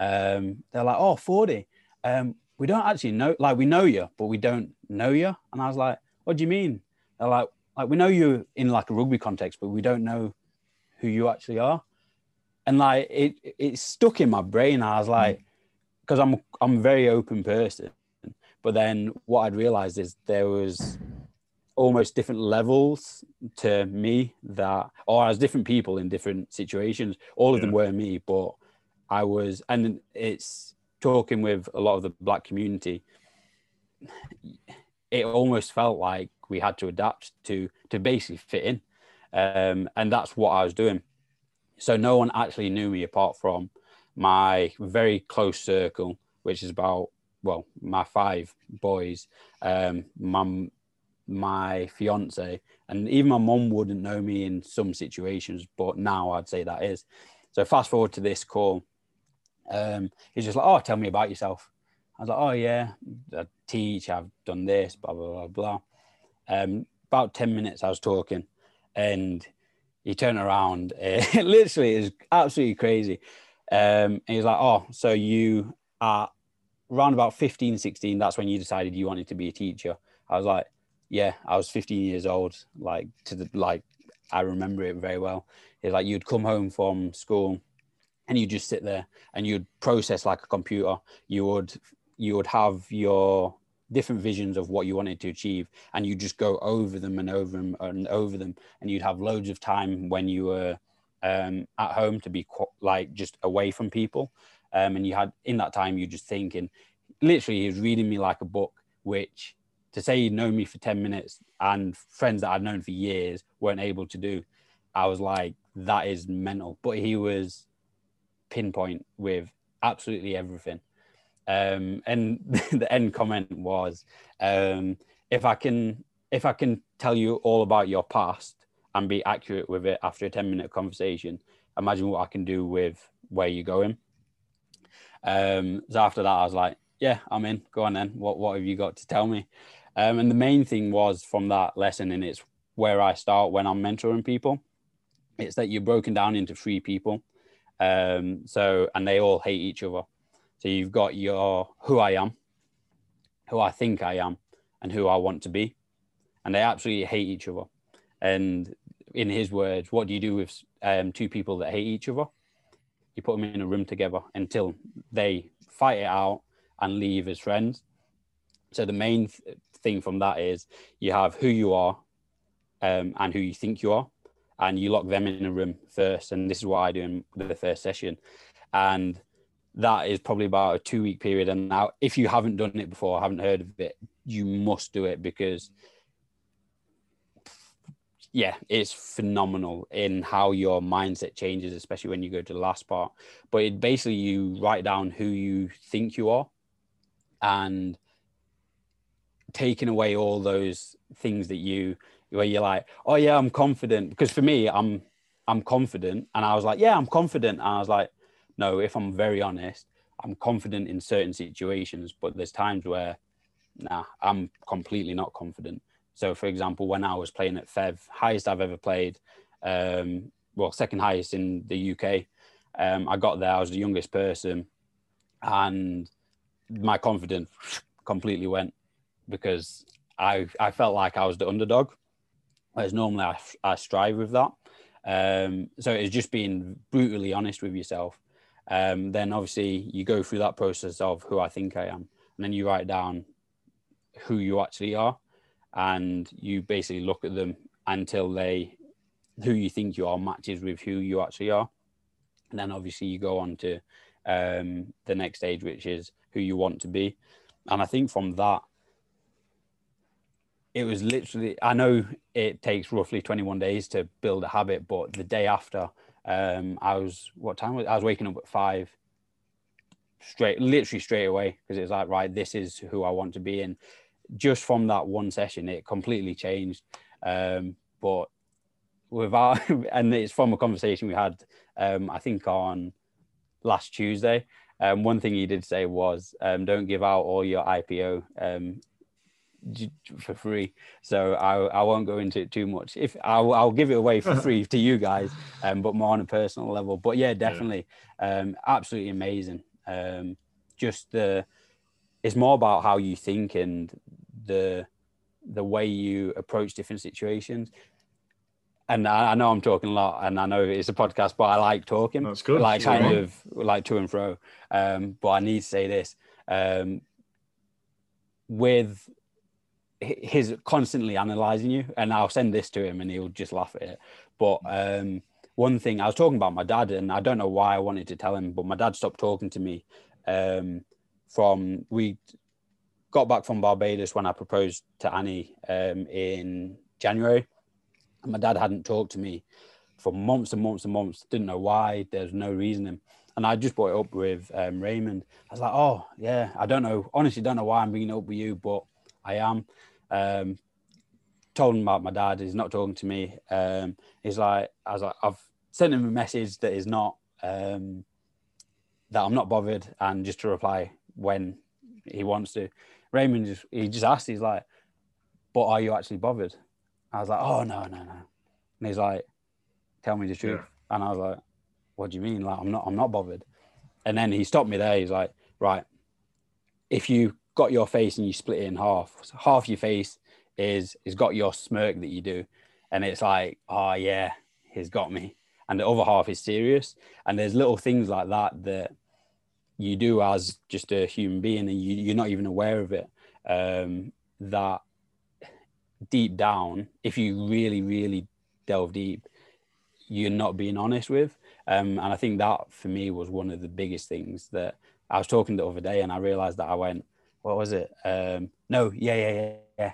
um, they're like, "Oh, Fordy. Um, we don't actually know, like, we know you, but we don't know you." And I was like, "What do you mean?" They're like, "Like, we know you in like a rugby context, but we don't know who you actually are." And like, it it stuck in my brain. I was like, mm. because I'm I'm a very open person, but then what I'd realized is there was almost different levels to me that or as different people in different situations all of them were me but i was and it's talking with a lot of the black community it almost felt like we had to adapt to to basically fit in. Um, and that's what i was doing. So no one actually knew me apart from my very close circle which is about well my five boys um my my fiance and even my mom wouldn't know me in some situations but now i'd say that is. So fast forward to this call um he's just like oh tell me about yourself. I was like oh yeah i teach i've done this blah blah blah blah. Um about 10 minutes i was talking and he turned around uh, literally is absolutely crazy. Um and he's like oh so you are around about 15 16 that's when you decided you wanted to be a teacher. I was like yeah i was 15 years old like to the like i remember it very well. It's like you'd come home from school and you'd just sit there and you'd process like a computer. You would you would have your different visions of what you wanted to achieve and you just go over them and over them and over them. And you'd have loads of time when you were um, at home to be qu- like just away from people. Um, and you had in that time you're just thinking. Literally he was reading me like a book which to say he'd known me for 10 minutes and friends that I'd known for years weren't able to do I was like that is mental. But he was pinpoint with absolutely everything. Um, and the end comment was um, if I can if I can tell you all about your past and be accurate with it after a 10 minute conversation imagine what I can do with where you're going. Um, so after that I was like yeah I'm in. Go on then. What what have you got to tell me? Um, and the main thing was from that lesson and it's where I start when I'm mentoring people it's that you're broken down into three people Um, so and they all hate each other. So you've got your who I am, who I think I am, and who I want to be, and they absolutely hate each other. And in his words, what do you do with um, two people that hate each other? You put them in a room together until they fight it out and leave as friends. So the main th- thing from that is you have who you are um, and who you think you are, and you lock them in a room first. And this is what I do in the first session, and that is probably about a two week period. And now, if you haven't done it before, haven't heard of it, you must do it because yeah, it's phenomenal in how your mindset changes, especially when you go to the last part. But it basically you write down who you think you are and taking away all those things that you where you're like, oh yeah, I'm confident. Because for me, I'm I'm confident. And I was like, yeah, I'm confident. And I was like, no, if I'm very honest, I'm confident in certain situations, but there's times where nah, I'm completely not confident. So, for example, when I was playing at Fev, highest I've ever played, um, well, second highest in the UK, um, I got there. I was the youngest person, and my confidence completely went because I I felt like I was the underdog, whereas normally I, I strive with that. Um, so it's just being brutally honest with yourself. Um, then obviously you go through that process of who I think I am, and then you write down who you actually are and you basically look at them until they who you think you are matches with who you actually are and then obviously you go on to um, the next stage which is who you want to be and i think from that it was literally i know it takes roughly 21 days to build a habit but the day after um, i was what time was i was waking up at five straight literally straight away because it's like right this is who i want to be in just from that one session, it completely changed. Um, but without, and it's from a conversation we had, um, I think on last Tuesday. Um, one thing he did say was, um, don't give out all your IPO um, for free. So I, I won't go into it too much. If I'll, I'll give it away for free to you guys, um, but more on a personal level. But yeah, definitely, um, absolutely amazing. Um, just the, it's more about how you think and the the way you approach different situations. And I, I, know I'm talking a lot, and I know it's a podcast, but I like talking. That's good. Like kind right. of like to and fro. Um, but I need to say this: um, with his constantly analyzing you, and I'll send this to him, and he'll just laugh at it. But um, one thing I was talking about my dad, and I don't know why I wanted to tell him, but my dad stopped talking to me um, from we got back from Barbados when I proposed to Annie um, in January. And my dad hadn't talked to me for months and months and months. Didn't know why. There's no reasoning. And I just brought it up with um, Raymond. I was like, oh, yeah, I don't know. Honestly, don't know why I'm bringing it up with you, but I am. Um, told him about my dad. He's not talking to me. Um, he's like, I was like, I've sent him a message that is not, um, that I'm not bothered and just to reply when he wants to. Raymond just he just asked, he's like, "But are you actually bothered?" I was like, "Oh no, no, no," and he's like, "Tell me the truth," yeah. and I was like, "What do you mean? Like I'm not, I'm not bothered." And then he stopped me there. He's like, "Right, if you got your face and you split it in half, so half your face is is got your smirk that you do, and it's like, oh yeah, he's got me." And the other half is serious. And there's little things like that that you do as just a human being and you, you're not even aware of it um, that deep down if you really really delve deep you're not being honest with um, and i think that for me was one of the biggest things that i was talking the other day and i realized that i went what was it um, no yeah yeah yeah yeah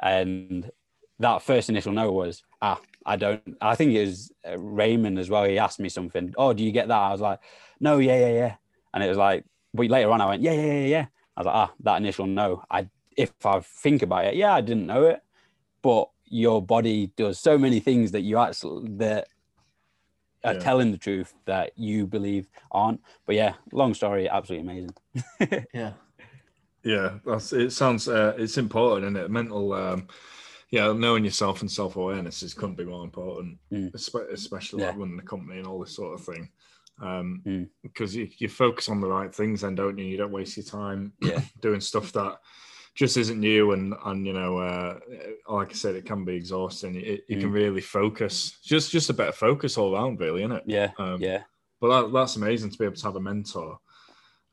and that first initial no was ah i don't i think it was uh, raymond as well he asked me something oh do you get that i was like no yeah yeah yeah and it was like, but later on, I went, yeah, yeah, yeah, yeah. I was like, ah, that initial no. I, if I think about it, yeah, I didn't know it, but your body does so many things that you actually that are yeah. telling the truth that you believe aren't. But yeah, long story, absolutely amazing. yeah, yeah, that's it. Sounds uh, it's important, and it mental. Um, yeah, knowing yourself and self awareness is couldn't be more important, mm. especially, yeah. like running a company and all this sort of thing. Um, Mm. because you, you focus on the right things, then don't you? You don't waste your time Yeah. doing stuff that just isn't you. And and you know, uh, like I said, it can be exhausting. It, you can Mm. really focus. Just just a better focus all around, really, isn't it? Yeah, Um, yeah, But that, that's amazing to be able to have a mentor.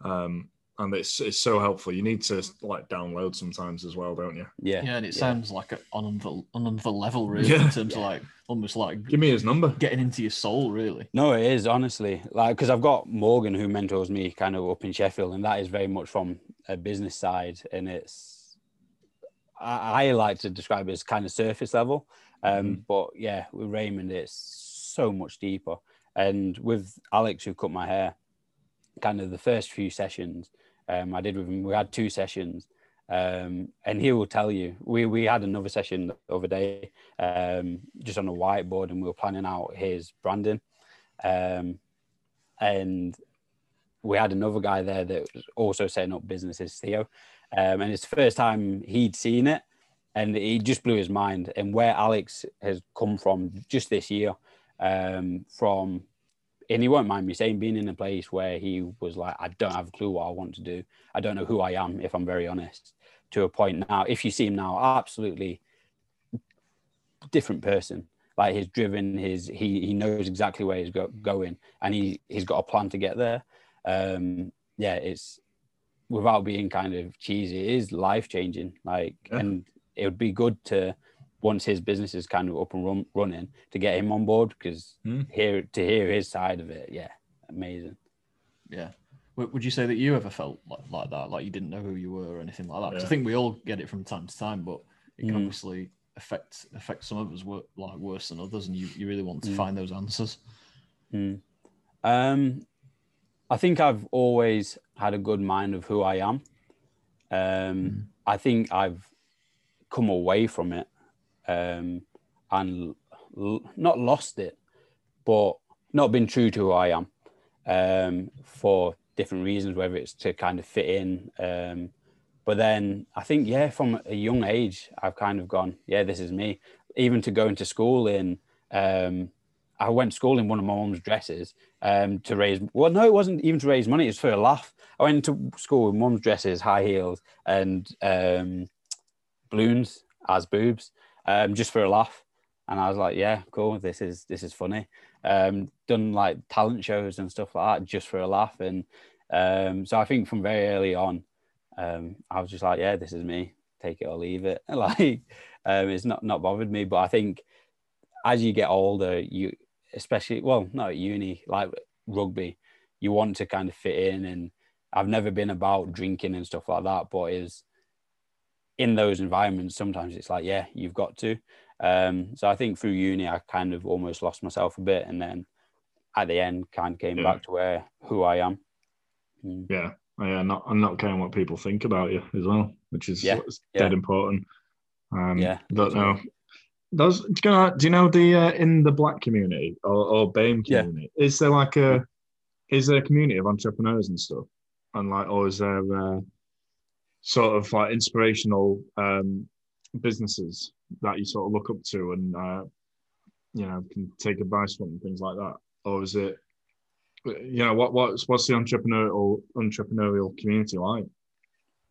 Um, and it's it's so helpful. You need to like download sometimes as well, don't you? yeah. Yeah, and it yeah. sounds like on another, on another level, really, Yeah. in terms of like almost like Give me his number. getting into your soul, really. No, it is honestly like because I've got Morgan who mentors me kind of up in Sheffield, and that is very much from a business side, and it's I, I like to describe it as kind of surface level, um, but yeah, with Raymond, it's so much deeper, and with Alex who cut my hair, kind of the first few sessions um, I did with him, we had two sessions. Um, and he will tell you, we, we had another session the other day, um, just on a whiteboard, and we were planning out his branding. Um, and we had another guy there that was also setting up businesses, Theo. Um, and it's the first time he'd seen it, and he just blew his mind. And where Alex has come from just this year, um, from and he won't mind me saying being in a place where he was like, I don't have a clue what I want to do. I don't know who I am, if I'm very honest. To a point now, if you see him now, absolutely different person. Like he's driven, his he he knows exactly where he's go, going, and he he's got a plan to get there. Um, yeah, it's without being kind of cheesy, it is life changing. Like, Yeah. and it would be good to once his business is kind of up and run, running to get him on board because Hmm. hear to hear his side of it, yeah, amazing. Yeah. Would you say that you ever felt like, like that, like you didn't know who you were or anything like that? Yeah. I think we all get it from time to time, but it can Mm. obviously affect affect some of us wor- like worse than others, and you, you really want to Mm. find those answers. Mm. Um, I think I've always had a good mind of who I am. Um, Mm. I think I've come away from it um, and l- not lost it, but not been true to who I am um, for different reasons, whether it's to kind of fit in. Um, but then I think, yeah, from a young age, I've kind of gone, yeah, this is me. Even to go into school in, um, I went to school in one of my mum's dresses um, to raise. Well, no, it wasn't even to raise money. It was for a laugh. I went to school with mum's dresses, high heels, and um, balloons as boobs, um, just for a laugh. And I was like, yeah, cool. This is this is funny. Um, done like talent shows and stuff like that just for a laugh. And um, so I think from very early on, um, I was just like, yeah, this is me. Take it or leave it. like um, it's not not bothered me. But I think as you get older, you especially well, not at uni, like rugby, you want to kind of fit in. And I've never been about drinking and stuff like that, but is in those environments, sometimes it's like, yeah, you've got to. Um, so I think through uni, I kind of almost lost myself a bit, and then at the end, kind of came Yeah. back to where who I am. Mm. Yeah, yeah, not and not caring what people think about you as well, which is Yeah, yeah. dead important. Um, Yeah, don't know. Does do you know, do you know the uh, in the black community or, or BAME Yeah. community? Is there like a is there a community of entrepreneurs and stuff, and like, or is there uh, sort of like inspirational um, businesses that you sort of look up to and uh, you know can take advice from and things like that, or is it you know what what's what's the entrepreneurial entrepreneurial community like?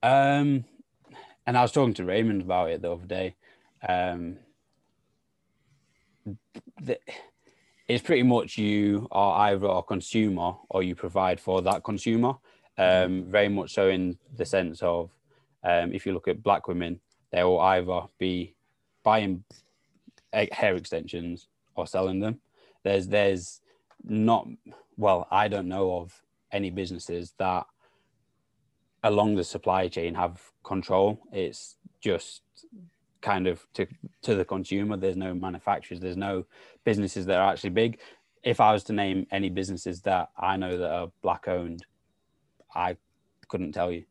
Um, and I was talking to Raymond about it the other day. Um, the, it's pretty much you are either a consumer or you provide for that consumer. Um, very much so in the sense of um, if you look at black women, they will either be buying hair extensions or selling them. There's there's not well, I don't know of any businesses that along the supply chain have control. It's just kind of to to the consumer. There's no manufacturers. There's no businesses that are actually big. If I was to name any businesses that I know that are black owned, I couldn't tell you.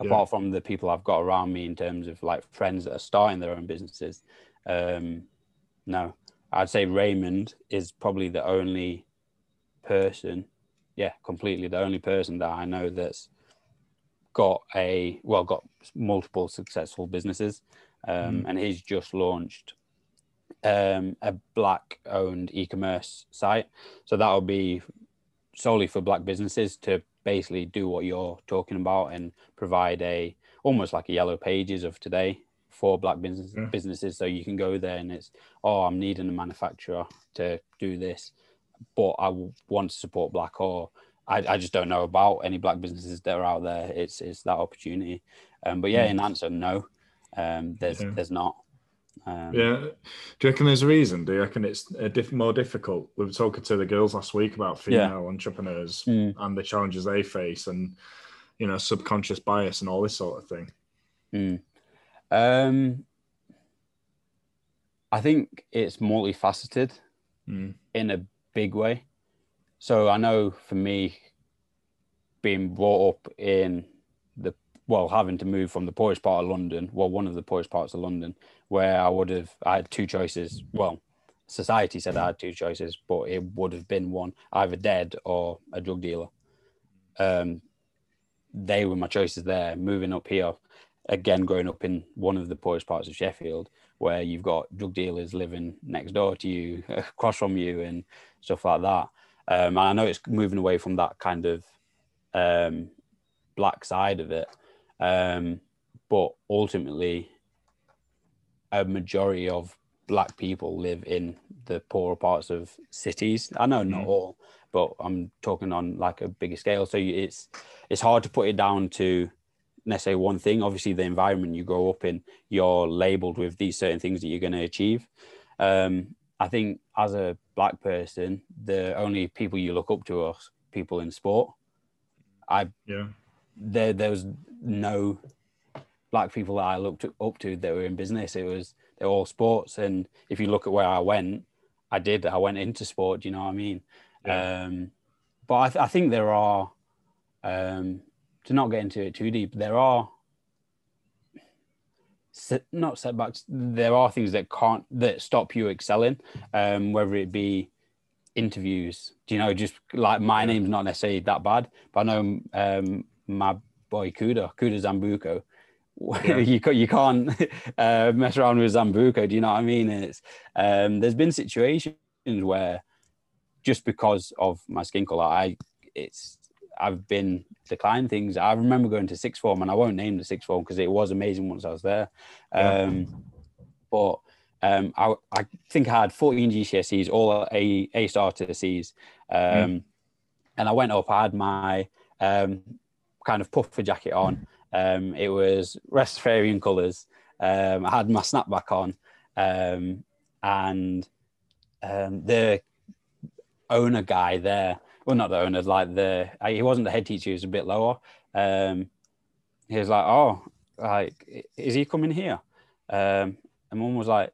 Yeah. Apart from the people I've got around me in terms of like friends that are starting their own businesses, um, no, I'd say Raymond is probably the only person, yeah, completely the only person that I know that's got a well got multiple successful businesses um, and he's just launched um, a black owned e-commerce site. So that'll be solely for black businesses to basically do what you're talking about and provide a almost like a yellow pages of today for black business, Yeah. businesses. So you can go there and it's, oh, I'm needing a manufacturer to do this, but I want to support black or I, I just don't know about any black businesses that are out there. It's it's that opportunity. Um, but yeah, Mm. in answer, no, um, there's Yeah. there's not. Um, Yeah. Do you reckon there's a reason? Do you reckon it's a diff- more difficult? We were talking to the girls last week about Yeah. female entrepreneurs Mm. and the challenges they face and, you know, subconscious bias and all this sort of thing. Mm. Um, I think it's multifaceted Mm. in a big way. So I know for me, being brought up in well, having to move from the poorest part of London, well, one of the poorest parts of London, where I would have I had two choices. Well, society said I had two choices, but it would have been one either dead or a drug dealer. Um, they were my choices there. Moving up here, again, growing up in one of the poorest parts of Sheffield, where you've got drug dealers living next door to you, across from you, and stuff like that. Um, and I know it's moving away from that kind of um, black side of it, um, but ultimately, a majority of black people live in the poorer parts of cities. I know not Mm. all, but I'm talking on like a bigger scale. So it's it's hard to put it down to necessarily one thing. Obviously, the environment you grow up in, you're labeled with these certain things that you're going to achieve. Um, I think as a black person, the only people you look up to are people in sport. I Yeah. there there was no black people that I looked up to that were in business. It was they're all sports, and if you look at where I went, I did. I went into sport. Do you know what I mean? Yeah. Um, but I, th- I think there are, um, to not get into it too deep, there are set, not setbacks. There are things that can't that stop you excelling, um, whether it be interviews. Do you know? Just like my name's not necessarily that bad, but I know um, my boy Kuda, Kuda Zambuco. Yeah. you you can't uh, mess around with Zambuco. Do you know what I mean? And it's um, there's been situations where just because of my skin color, I it's I've been declined things. I remember going to sixth form, and I won't name the sixth form because it was amazing once I was there. Yeah. Um, but um, I, I think I had 14 GCSEs, all A A star to C's, um, Mm. and I went up. I had my um, kind of puffer jacket on. Um, it was Rastafarian colours. Um, I had my snapback on, um, and um, the owner guy there. Well, not the owner, like the he wasn't the head teacher. He was a bit lower. Um, he was like, "Oh, like is he coming here?" Um, and mum was like,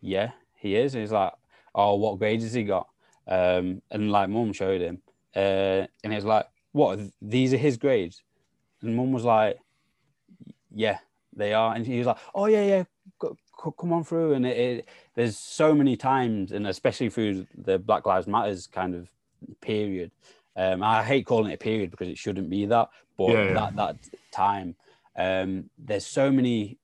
"Yeah, he is." And he's like, "Oh, what grades has he got?" And like mum showed him, uh, and he was like, "What? These are his grades?" And mum was like, "Yeah, they are." And he was like, "Oh yeah, yeah, come on through." And it, it, there's so many times, and especially through the Black Lives Matters kind of period. Um, I hate calling it a period because it shouldn't be that, but Yeah, yeah. that that time, um, there's so many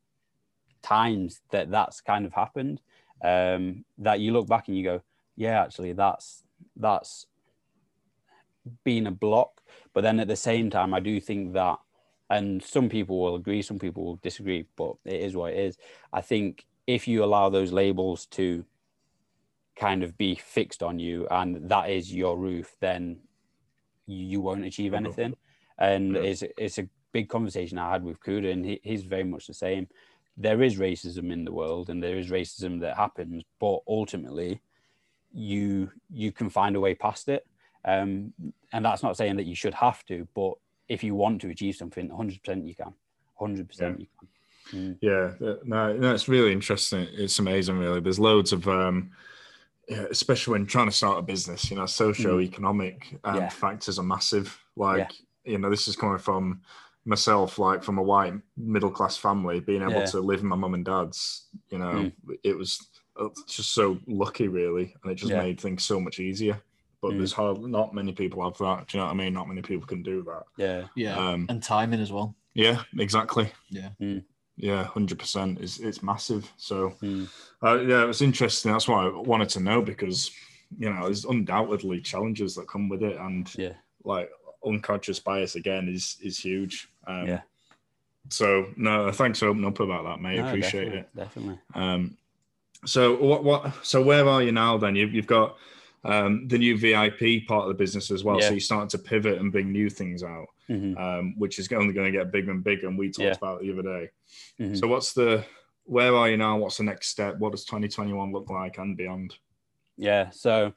times that that's kind of happened um, that you look back and you go, yeah, actually, that's that's been a block. But then at the same time, I do think that, and some people will agree, some people will disagree, but it is what it is. I think if you allow those labels to kind of be fixed on you and that is your roof, then you won't achieve anything. And Yeah. it's it's a big conversation I had with Kuda, and he, he's very much the same. There is racism in the world, and there is racism that happens, but ultimately, you you can find a way past it. Um, and that's not saying that you should have to, but if you want to achieve something, 100% you can. 100% you can. Mm. Yeah, no, no, it's really interesting. It's amazing, really. There's loads of, um, yeah, especially when trying to start a business. You know, socio-economic um, Yeah. factors are massive. Like, you know, this is coming from myself, like from a white middle-class family, being able Yeah. to live in my mum and dad's. You know, Mm. it was uh, just so lucky, really, and it just Yeah. made things so much easier. But Mm. there's hard, not many people have that. Do you know what I mean? Not many people can do that. Yeah. Yeah, Um, and timing as well. yeah, exactly. Yeah. Mm. Yeah, hundred percent. It's it's massive. So Mm. uh, yeah, it was interesting. That's why I wanted to know because you know, there's undoubtedly challenges that come with it, and Yeah. like unconscious bias again is is huge. Um, Yeah. So no, thanks for opening up about that, mate. No, Appreciate definitely, it. Definitely. Um, so what what so where are you now then? You've you've got um, the new VIP part of the business as well. Yeah. So you're starting to pivot and bring new things out, Mhm, um, which is only going to get bigger and bigger. And we talked Yeah. about it the other day. mhm. So what's the where are you now? What's the next step? What does 2021 look like and beyond? Yeah. So,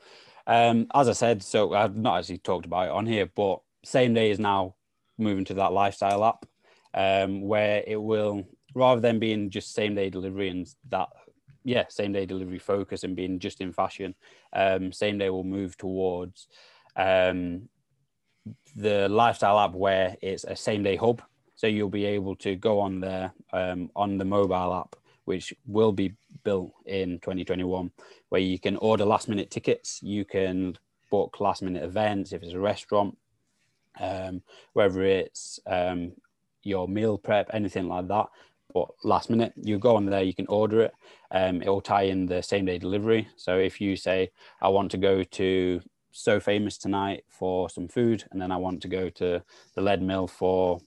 um, as I said, so I've not actually talked about it on here, but same day is now moving to that lifestyle app, um, where it will rather than being just same day delivery and that, yeah, same day delivery focus and being just in fashion, um, same day will move towards um, the lifestyle app where it's a same day hub. So you'll be able to go on there um, on the mobile app, which will be built in 2021 where you can order last minute tickets, you can book last minute events if it's a restaurant, um, whether it's um, your meal prep, anything like that. But last minute, you go on there, you can order it. Um, it will tie in the same day delivery. So if you say, I want to go to So Famous tonight for some food, and then I want to go to the Leadmill for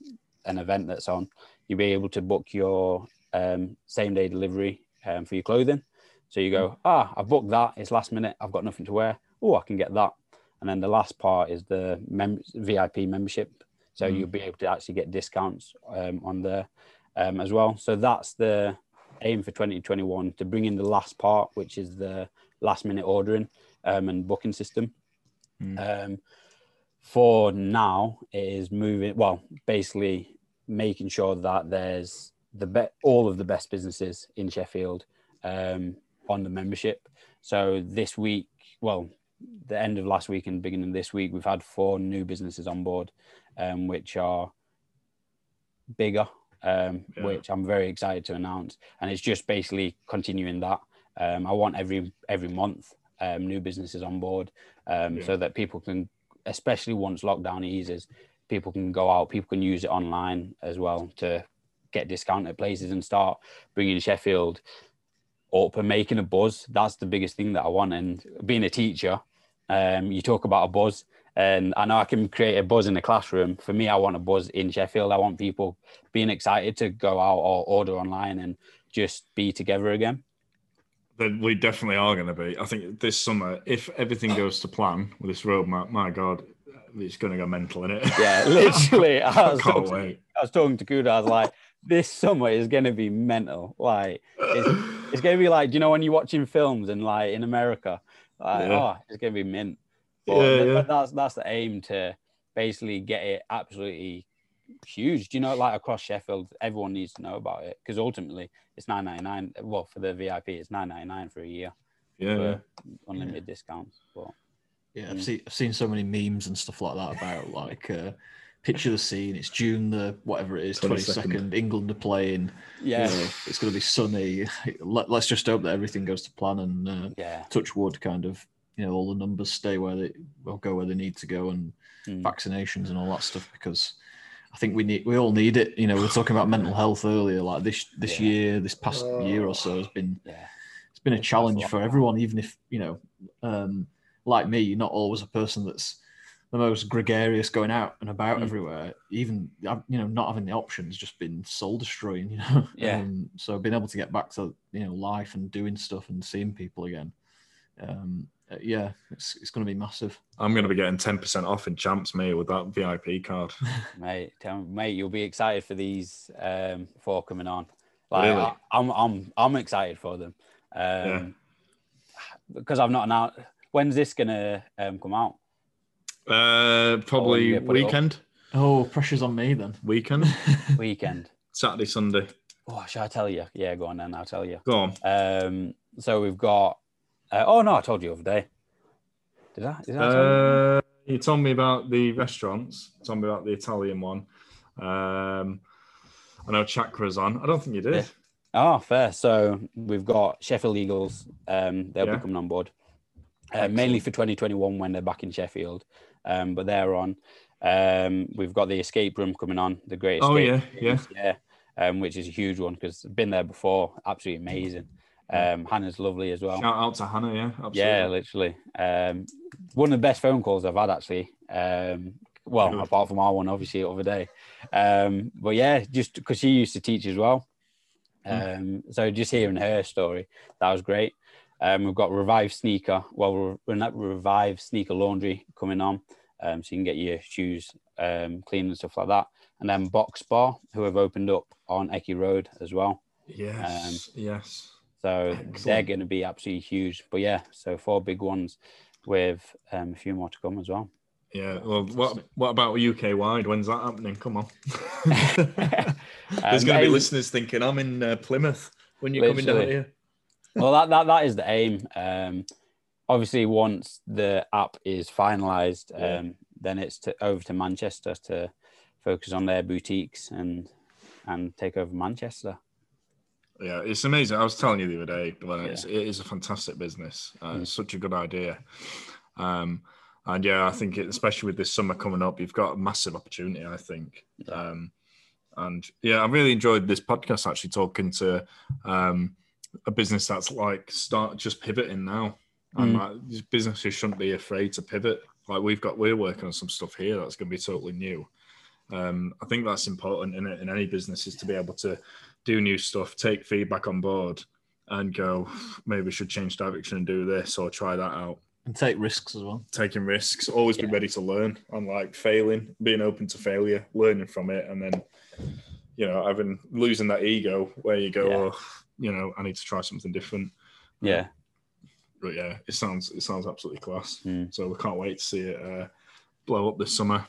an event that's on, you'll be able to book your um, same day delivery um, for your clothing. So you go, ah, I've booked that. It's last minute. I've got nothing to wear. Oh, I can get that. And then the last part is the mem- VIP membership. So Mm. you'll be able to actually get discounts um, on there um, as well. So that's the aim for 2021 to bring in the last part, which is the last minute ordering um, and booking system. Mm. Um, for now, it is moving, well, basically making sure that there's the be- all of the best businesses in Sheffield um, on the membership. So this week, well, the end of last week and beginning of this week, we've had four new businesses on board, um, which are bigger, um, Yeah. which I'm very excited to announce. And it's just basically continuing that. Um, I want every every month um, new businesses on board, um, Yeah. so that people can, especially once lockdown eases, people can go out, people can use it online as well to get discounted places and start bringing Sheffield up and making a buzz. That's the biggest thing that I want. And being a teacher, um, you talk about a buzz, and I know I can create a buzz in the classroom. For me, I want a buzz in Sheffield. I want people being excited to go out or order online and just be together again. Then we definitely are going to be. I think this summer, if everything goes to plan with this roadmap, my God, it's going to go mental in it. Yeah, literally. I I was, can't talking, wait. I was talking to Kuda. I was like, this summer is going to be mental. Like, it's going to be like, do you know, when you're watching films and like in America, like, Yeah. oh, it's going to be mint. But Yeah, th- yeah. that's that's the aim to basically get it absolutely huge. Do you know, like across Sheffield, everyone needs to know about it because ultimately it's nine ninety nine. Well, for the VIP, it's nine ninety nine for a year yeah, yeah. for unlimited discounts. But Yeah, I've Mm. seen I've seen so many memes and stuff like that about like uh, picture the scene. It's June the whatever it is, twenty second. England are playing. you yeah, know, it's going to be sunny. Let, let's just hope that everything goes to plan and uh, yeah, touch wood. Kind of, you know, all the numbers stay where they will go where they need to go and Mm. vaccinations and all that stuff because. I think we need we all need it. You know, we are talking about mental health earlier. Like this this Yeah. year, this past year or so has been yeah, it's been a It's challenge for everyone, even if you know, um, like me, you're not always a person that's the most gregarious going out and about Mm. everywhere. Even you know, not having the options just been soul destroying. You know, Yeah. Um, so being able to get back to you know life and doing stuff and seeing people again, um, uh, yeah, it's it's going to be massive. I'm going to be getting 10% off in champs, mate, with that VIP card. mate, tell, mate, you'll be excited for these um, four coming on. Like, Really? I, I'm, I'm, I'm excited for them. Um, Because I've not announced. When's this gonna um, come out? Uh, probably you put it up. weekend. Oh, pressure's on me then. Weekend. Weekend. Saturday, Sunday. Oh, shall I tell you? Yeah, go on then. I'll tell you. Go on. Um, so we've got. Uh, oh no, I told you the other day. Did I? Did I you? Uh, you told me about the restaurants. You told me about the Italian one. Um, I know Chakra's on. I don't think you did. Yeah. Oh, fair. So we've got Sheffield Eagles. Um, they'll Yeah. be coming on board, uh, mainly for 2021 when they're back in Sheffield. Um, but they're on. Um, we've got the Escape Room coming on. The Great Oh, Escape. yeah, yeah. yeah. Um, which is a huge one because I've been there before. Absolutely amazing. Um, Hannah's lovely as well. Shout out to Hannah, yeah, absolutely. Yeah, literally. Um, one of the best phone calls I've had actually. Um, well, Good. apart from our one, obviously, the other day. Um, but yeah, just because she used to teach as well. Um, so just hearing her story, that was great. Um, we've got Revive Sneaker. Well, we're, not Revive Sneaker Laundry coming on, um, so you can get your shoes um, clean and stuff like that. And then Box Bar, who have opened up on Eccy Road as well. Yes, yes. So they're going to be absolutely huge. But yeah, so four big ones with um, a few more to come as well. Yeah. Well, what what about UK wide? When's that happening? Come on. There's Um, going to be listeners thinking I'm in uh, Plymouth when you're coming down here. well, that, that that is the aim. Um, obviously, once the app is finalised, Yeah. um, then it's to, over to Manchester to focus on their boutiques and and take over Manchester. Yeah, it's amazing. I was telling you the other day, Glenn, it's, it is a fantastic business. Uh, Mm. It's such a good idea. Um, and yeah, I think it, especially with this summer coming up, you've got a massive opportunity. I think. Yeah. Um, and yeah, I really enjoyed this podcast. Actually, talking to um, a business that's like start just pivoting now, and Mm. like, businesses shouldn't be afraid to pivot. Like we've got, we're working on some stuff here that's going to be totally new. Um, I think that's important in, in any business is to be able to do new stuff, take feedback on board, and go. Maybe we should change direction and do this or try that out. and take risks as well. Taking risks, always be ready to learn, and like failing, being open to failure, learning from it, and then you know having losing that ego where you go, Yeah. oh, you know, I need to try something different. Yeah. But yeah, it sounds it sounds absolutely class. Mm. So we can't wait to see it uh, blow up this summer.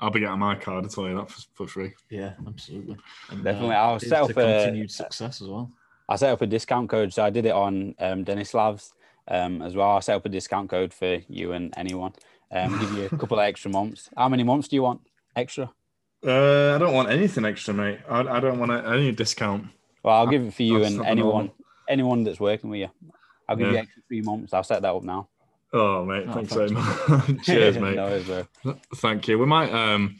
I'll be getting my card. I tell you that for, for free. Yeah, absolutely. And, Definitely. uh, I'll set up a- continued success as well. I set up a discount code. So I did it on um, Denislav's um, as well. I set up a discount code for you and anyone. Um, give you a couple of extra months. How many months do you want extra? Uh, I don't want anything extra, mate. I, I don't want any discount. Well, I'll give it for you That's and anyone, anyone that's working with you. I'll give you Yeah. extra three months. I'll set that up now. Oh, mate, Oh, thanks thanks, so much. Cheers, mate. no, worries. Thank you. We might um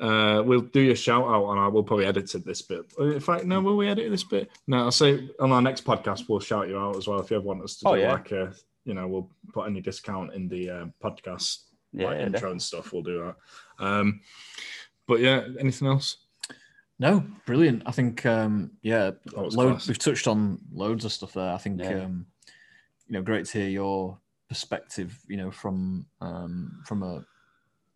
uh we'll do your shout out and I will probably edit it this bit. In fact, no, will we edit this bit? No, I'll say on our next podcast we'll shout you out as well if you ever want us to Oh, do yeah. like a you know, we'll put any discount in the uh, podcast Yeah, like intro definitely. and stuff. We'll do that. Um but yeah, anything else? No, brilliant. I think um, yeah, That load, we've touched on loads of stuff there. I think Yeah. um, you know, great to hear your perspective. You know, from um, from a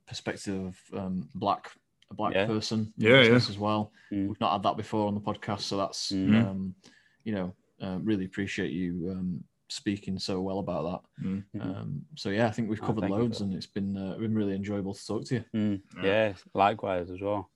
perspective of um, black a black Yeah. person, in Yeah, as well. Mm. We've not had that before on the podcast, so that's Mhm. um, you know, uh, really appreciate you um, speaking so well about Mm. that. Mhm. Um, so yeah, I think we've Oh, covered thank you loads, and it's been uh, been really enjoyable to talk to you. Mm, Yeah. yeah, likewise as well.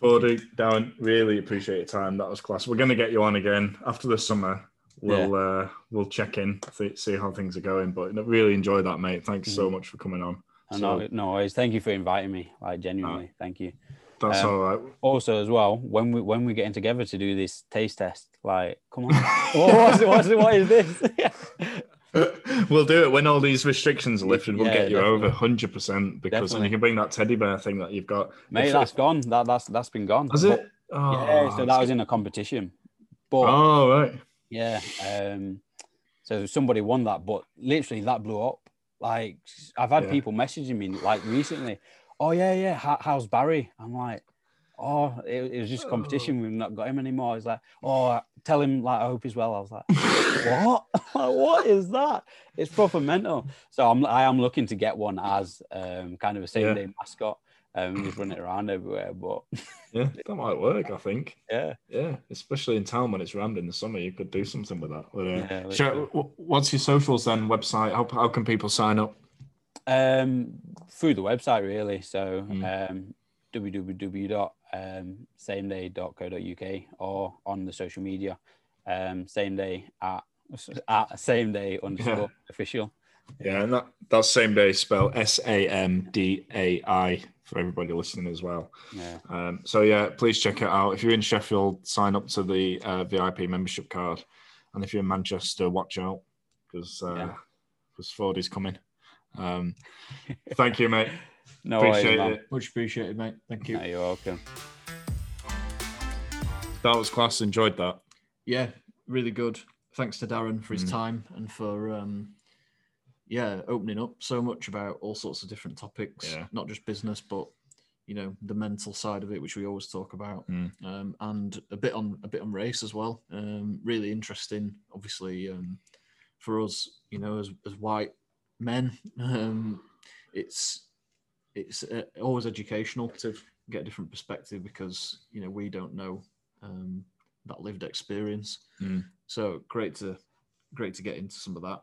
Fordy, Darren, really appreciate your time. That was class. We're going to get you on again after the summer. We'll uh, we'll check in, th- see how things are going. But really enjoy that, mate. Thanks so Mhm. much for coming on. So- no, no worries. Thank you for inviting me. Like genuinely, thank you. That's Um, all right. Also, as well, when we when we're getting together to do this taste test, like, come on, what's, what's, what is this? we'll do it when all these restrictions are lifted. We'll Yeah, get you definitely. over hundred percent because Definitely. you can bring that teddy bear thing that you've got. Mate, If- that's gone. That that's that's been gone. Has But- it? Oh, yeah, so that was in a competition. But Oh right. Yeah, um, so somebody won that, but literally that blew up. Like I've had Yeah. people messaging me like recently. Oh yeah, yeah. How, how's Barry? I'm like, oh, it, it was just a competition. We've not got him anymore. He's like, oh, tell him like I hope he's well. I was like, what? like, what is that? It's proper mental. So I'm I am looking to get one as um, kind of a same Yeah. day mascot. Um, just run it around everywhere. But Yeah, that might work. I think. yeah, Yeah, especially in town when it's rammed in the summer, you could do something with that. Uh, Yeah, sure, what's your socials then? Website? How, how can people sign up? Um, through the website, really. So, Mm. um, www.sameday.co.uk or on the social media, um, same day at at same day underscore official. Yeah, and that that's same day spell S A M D A I for everybody listening as well. Yeah, Um, so yeah, please check it out. If you're in Sheffield, sign up to the uh, VIP membership card, and if you're in Manchester, watch out because Yeah. because Ford is coming. Um, thank you, mate. no worries, Appreciate man. it. Much appreciated, mate. Thank you. No, you're welcome. That was class. Enjoyed that. Yeah, really good. thanks to Darren for his Mm. time and for um, yeah opening up so much about all sorts of different topics, Yeah. not just business, but you know the mental side of it, which we always talk about, Mm. um, and a bit on a bit on race as well. Um, really interesting, obviously, um, for us, you know, as as white men, um, it's it's uh, always educational to get a different perspective because you know we don't know um, that lived experience. Mm. So great to great to get into some of that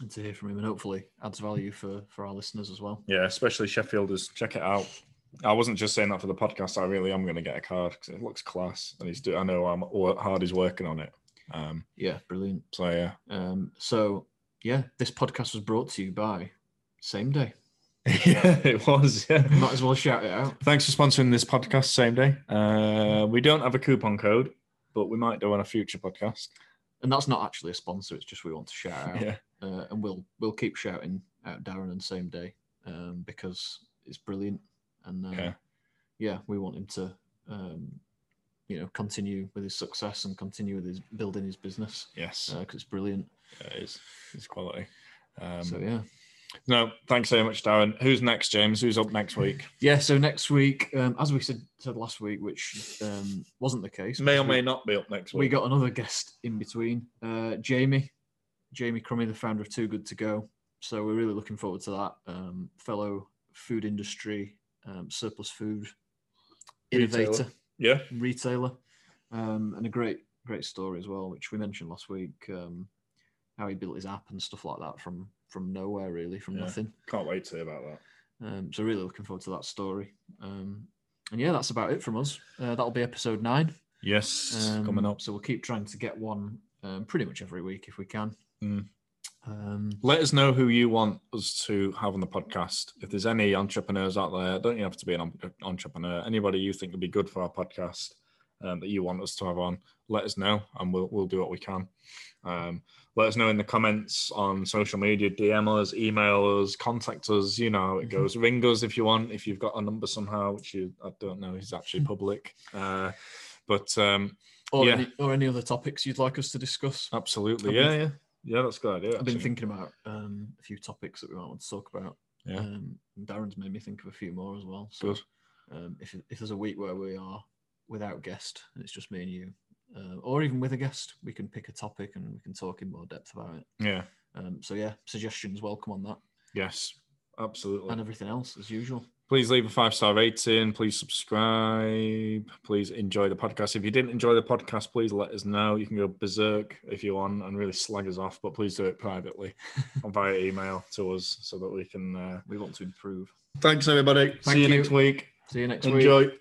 and to hear from him, and hopefully adds value for for our listeners as well. Yeah, especially Sheffielders. Check it out. I wasn't just saying that for the podcast. I really am going to get a card because it looks class, and he's. Do- I know how hard he's working on it. Um, Yeah, brilliant. so yeah, Um, so yeah, this podcast was brought to you by Same Day. yeah, it was. Yeah. Might as well shout it out. Thanks for sponsoring this podcast. Same day. Uh, we don't have a coupon code, but we might do on a future podcast. And that's not actually a sponsor; it's just we want to shout out. Yeah, uh, and we'll we'll keep shouting out Darren and same day um, because it's brilliant, and uh, Yeah. yeah, we want him to um, you know continue with his success and continue with his building his business yes, because it's brilliant. yeah, it is. It's quality. Um, so yeah, No, thanks so much, Darren. Who's next, James? Who's up next week? yeah. So next week, um, as we said said last week, which um, wasn't the case, May or because we- may not be up next week. we got another guest in between, uh, Jamie, Jamie Crummie, the founder of Too Good to Go. So we're really looking forward to that. Um, fellow food industry, um, surplus food innovator, Retailer. yeah, retailer, um, and a great, great story as well, which we mentioned last week. Um, how he built his app and stuff like that from from nowhere, really, from Yeah. nothing. can't wait to hear about that. Um, so really looking forward to that story. Um, and yeah, that's about it from us. Uh, that'll be episode nine. Yes, coming up. So we'll keep trying to get one um, pretty much every week if we can. Mm. Um, Let us know who you want us to have on the podcast. If there's any entrepreneurs out there, don't you have to be an entrepreneur? Anybody you think would be good for our podcast um, that you want us to have on, let us know, and we'll we'll do what we can. Um, let us know in the comments on social media, DM us, email us, contact us. You know how it Mhm. goes. Ring us if you want. If you've got a number somehow, which you I don't know is actually public. Uh, but um, or, Yeah. any, or any other topics you'd like us to discuss. absolutely, yeah, yeah, yeah. That's a good idea. I've been actually. thinking about um, a few topics that we might want to talk about. Yeah. Um, Darren's made me think of a few more as well. So Good. um, if, if there's a week where we are without guest and it's just me and you, uh, or even with a guest, we can pick a topic and we can talk in more depth about it. Yeah. Um, so yeah, suggestions welcome on that Yes. Absolutely. and everything else as usual. Please leave a five star rating. Please subscribe. Please enjoy the podcast. If you didn't enjoy the podcast, please let us know. You can go berserk if you want and really slag us off, but please do it privately or via email to us so that we can. Uh... We want to improve. Thanks, everybody. Thank See you, you. next week. See you next week. Enjoy.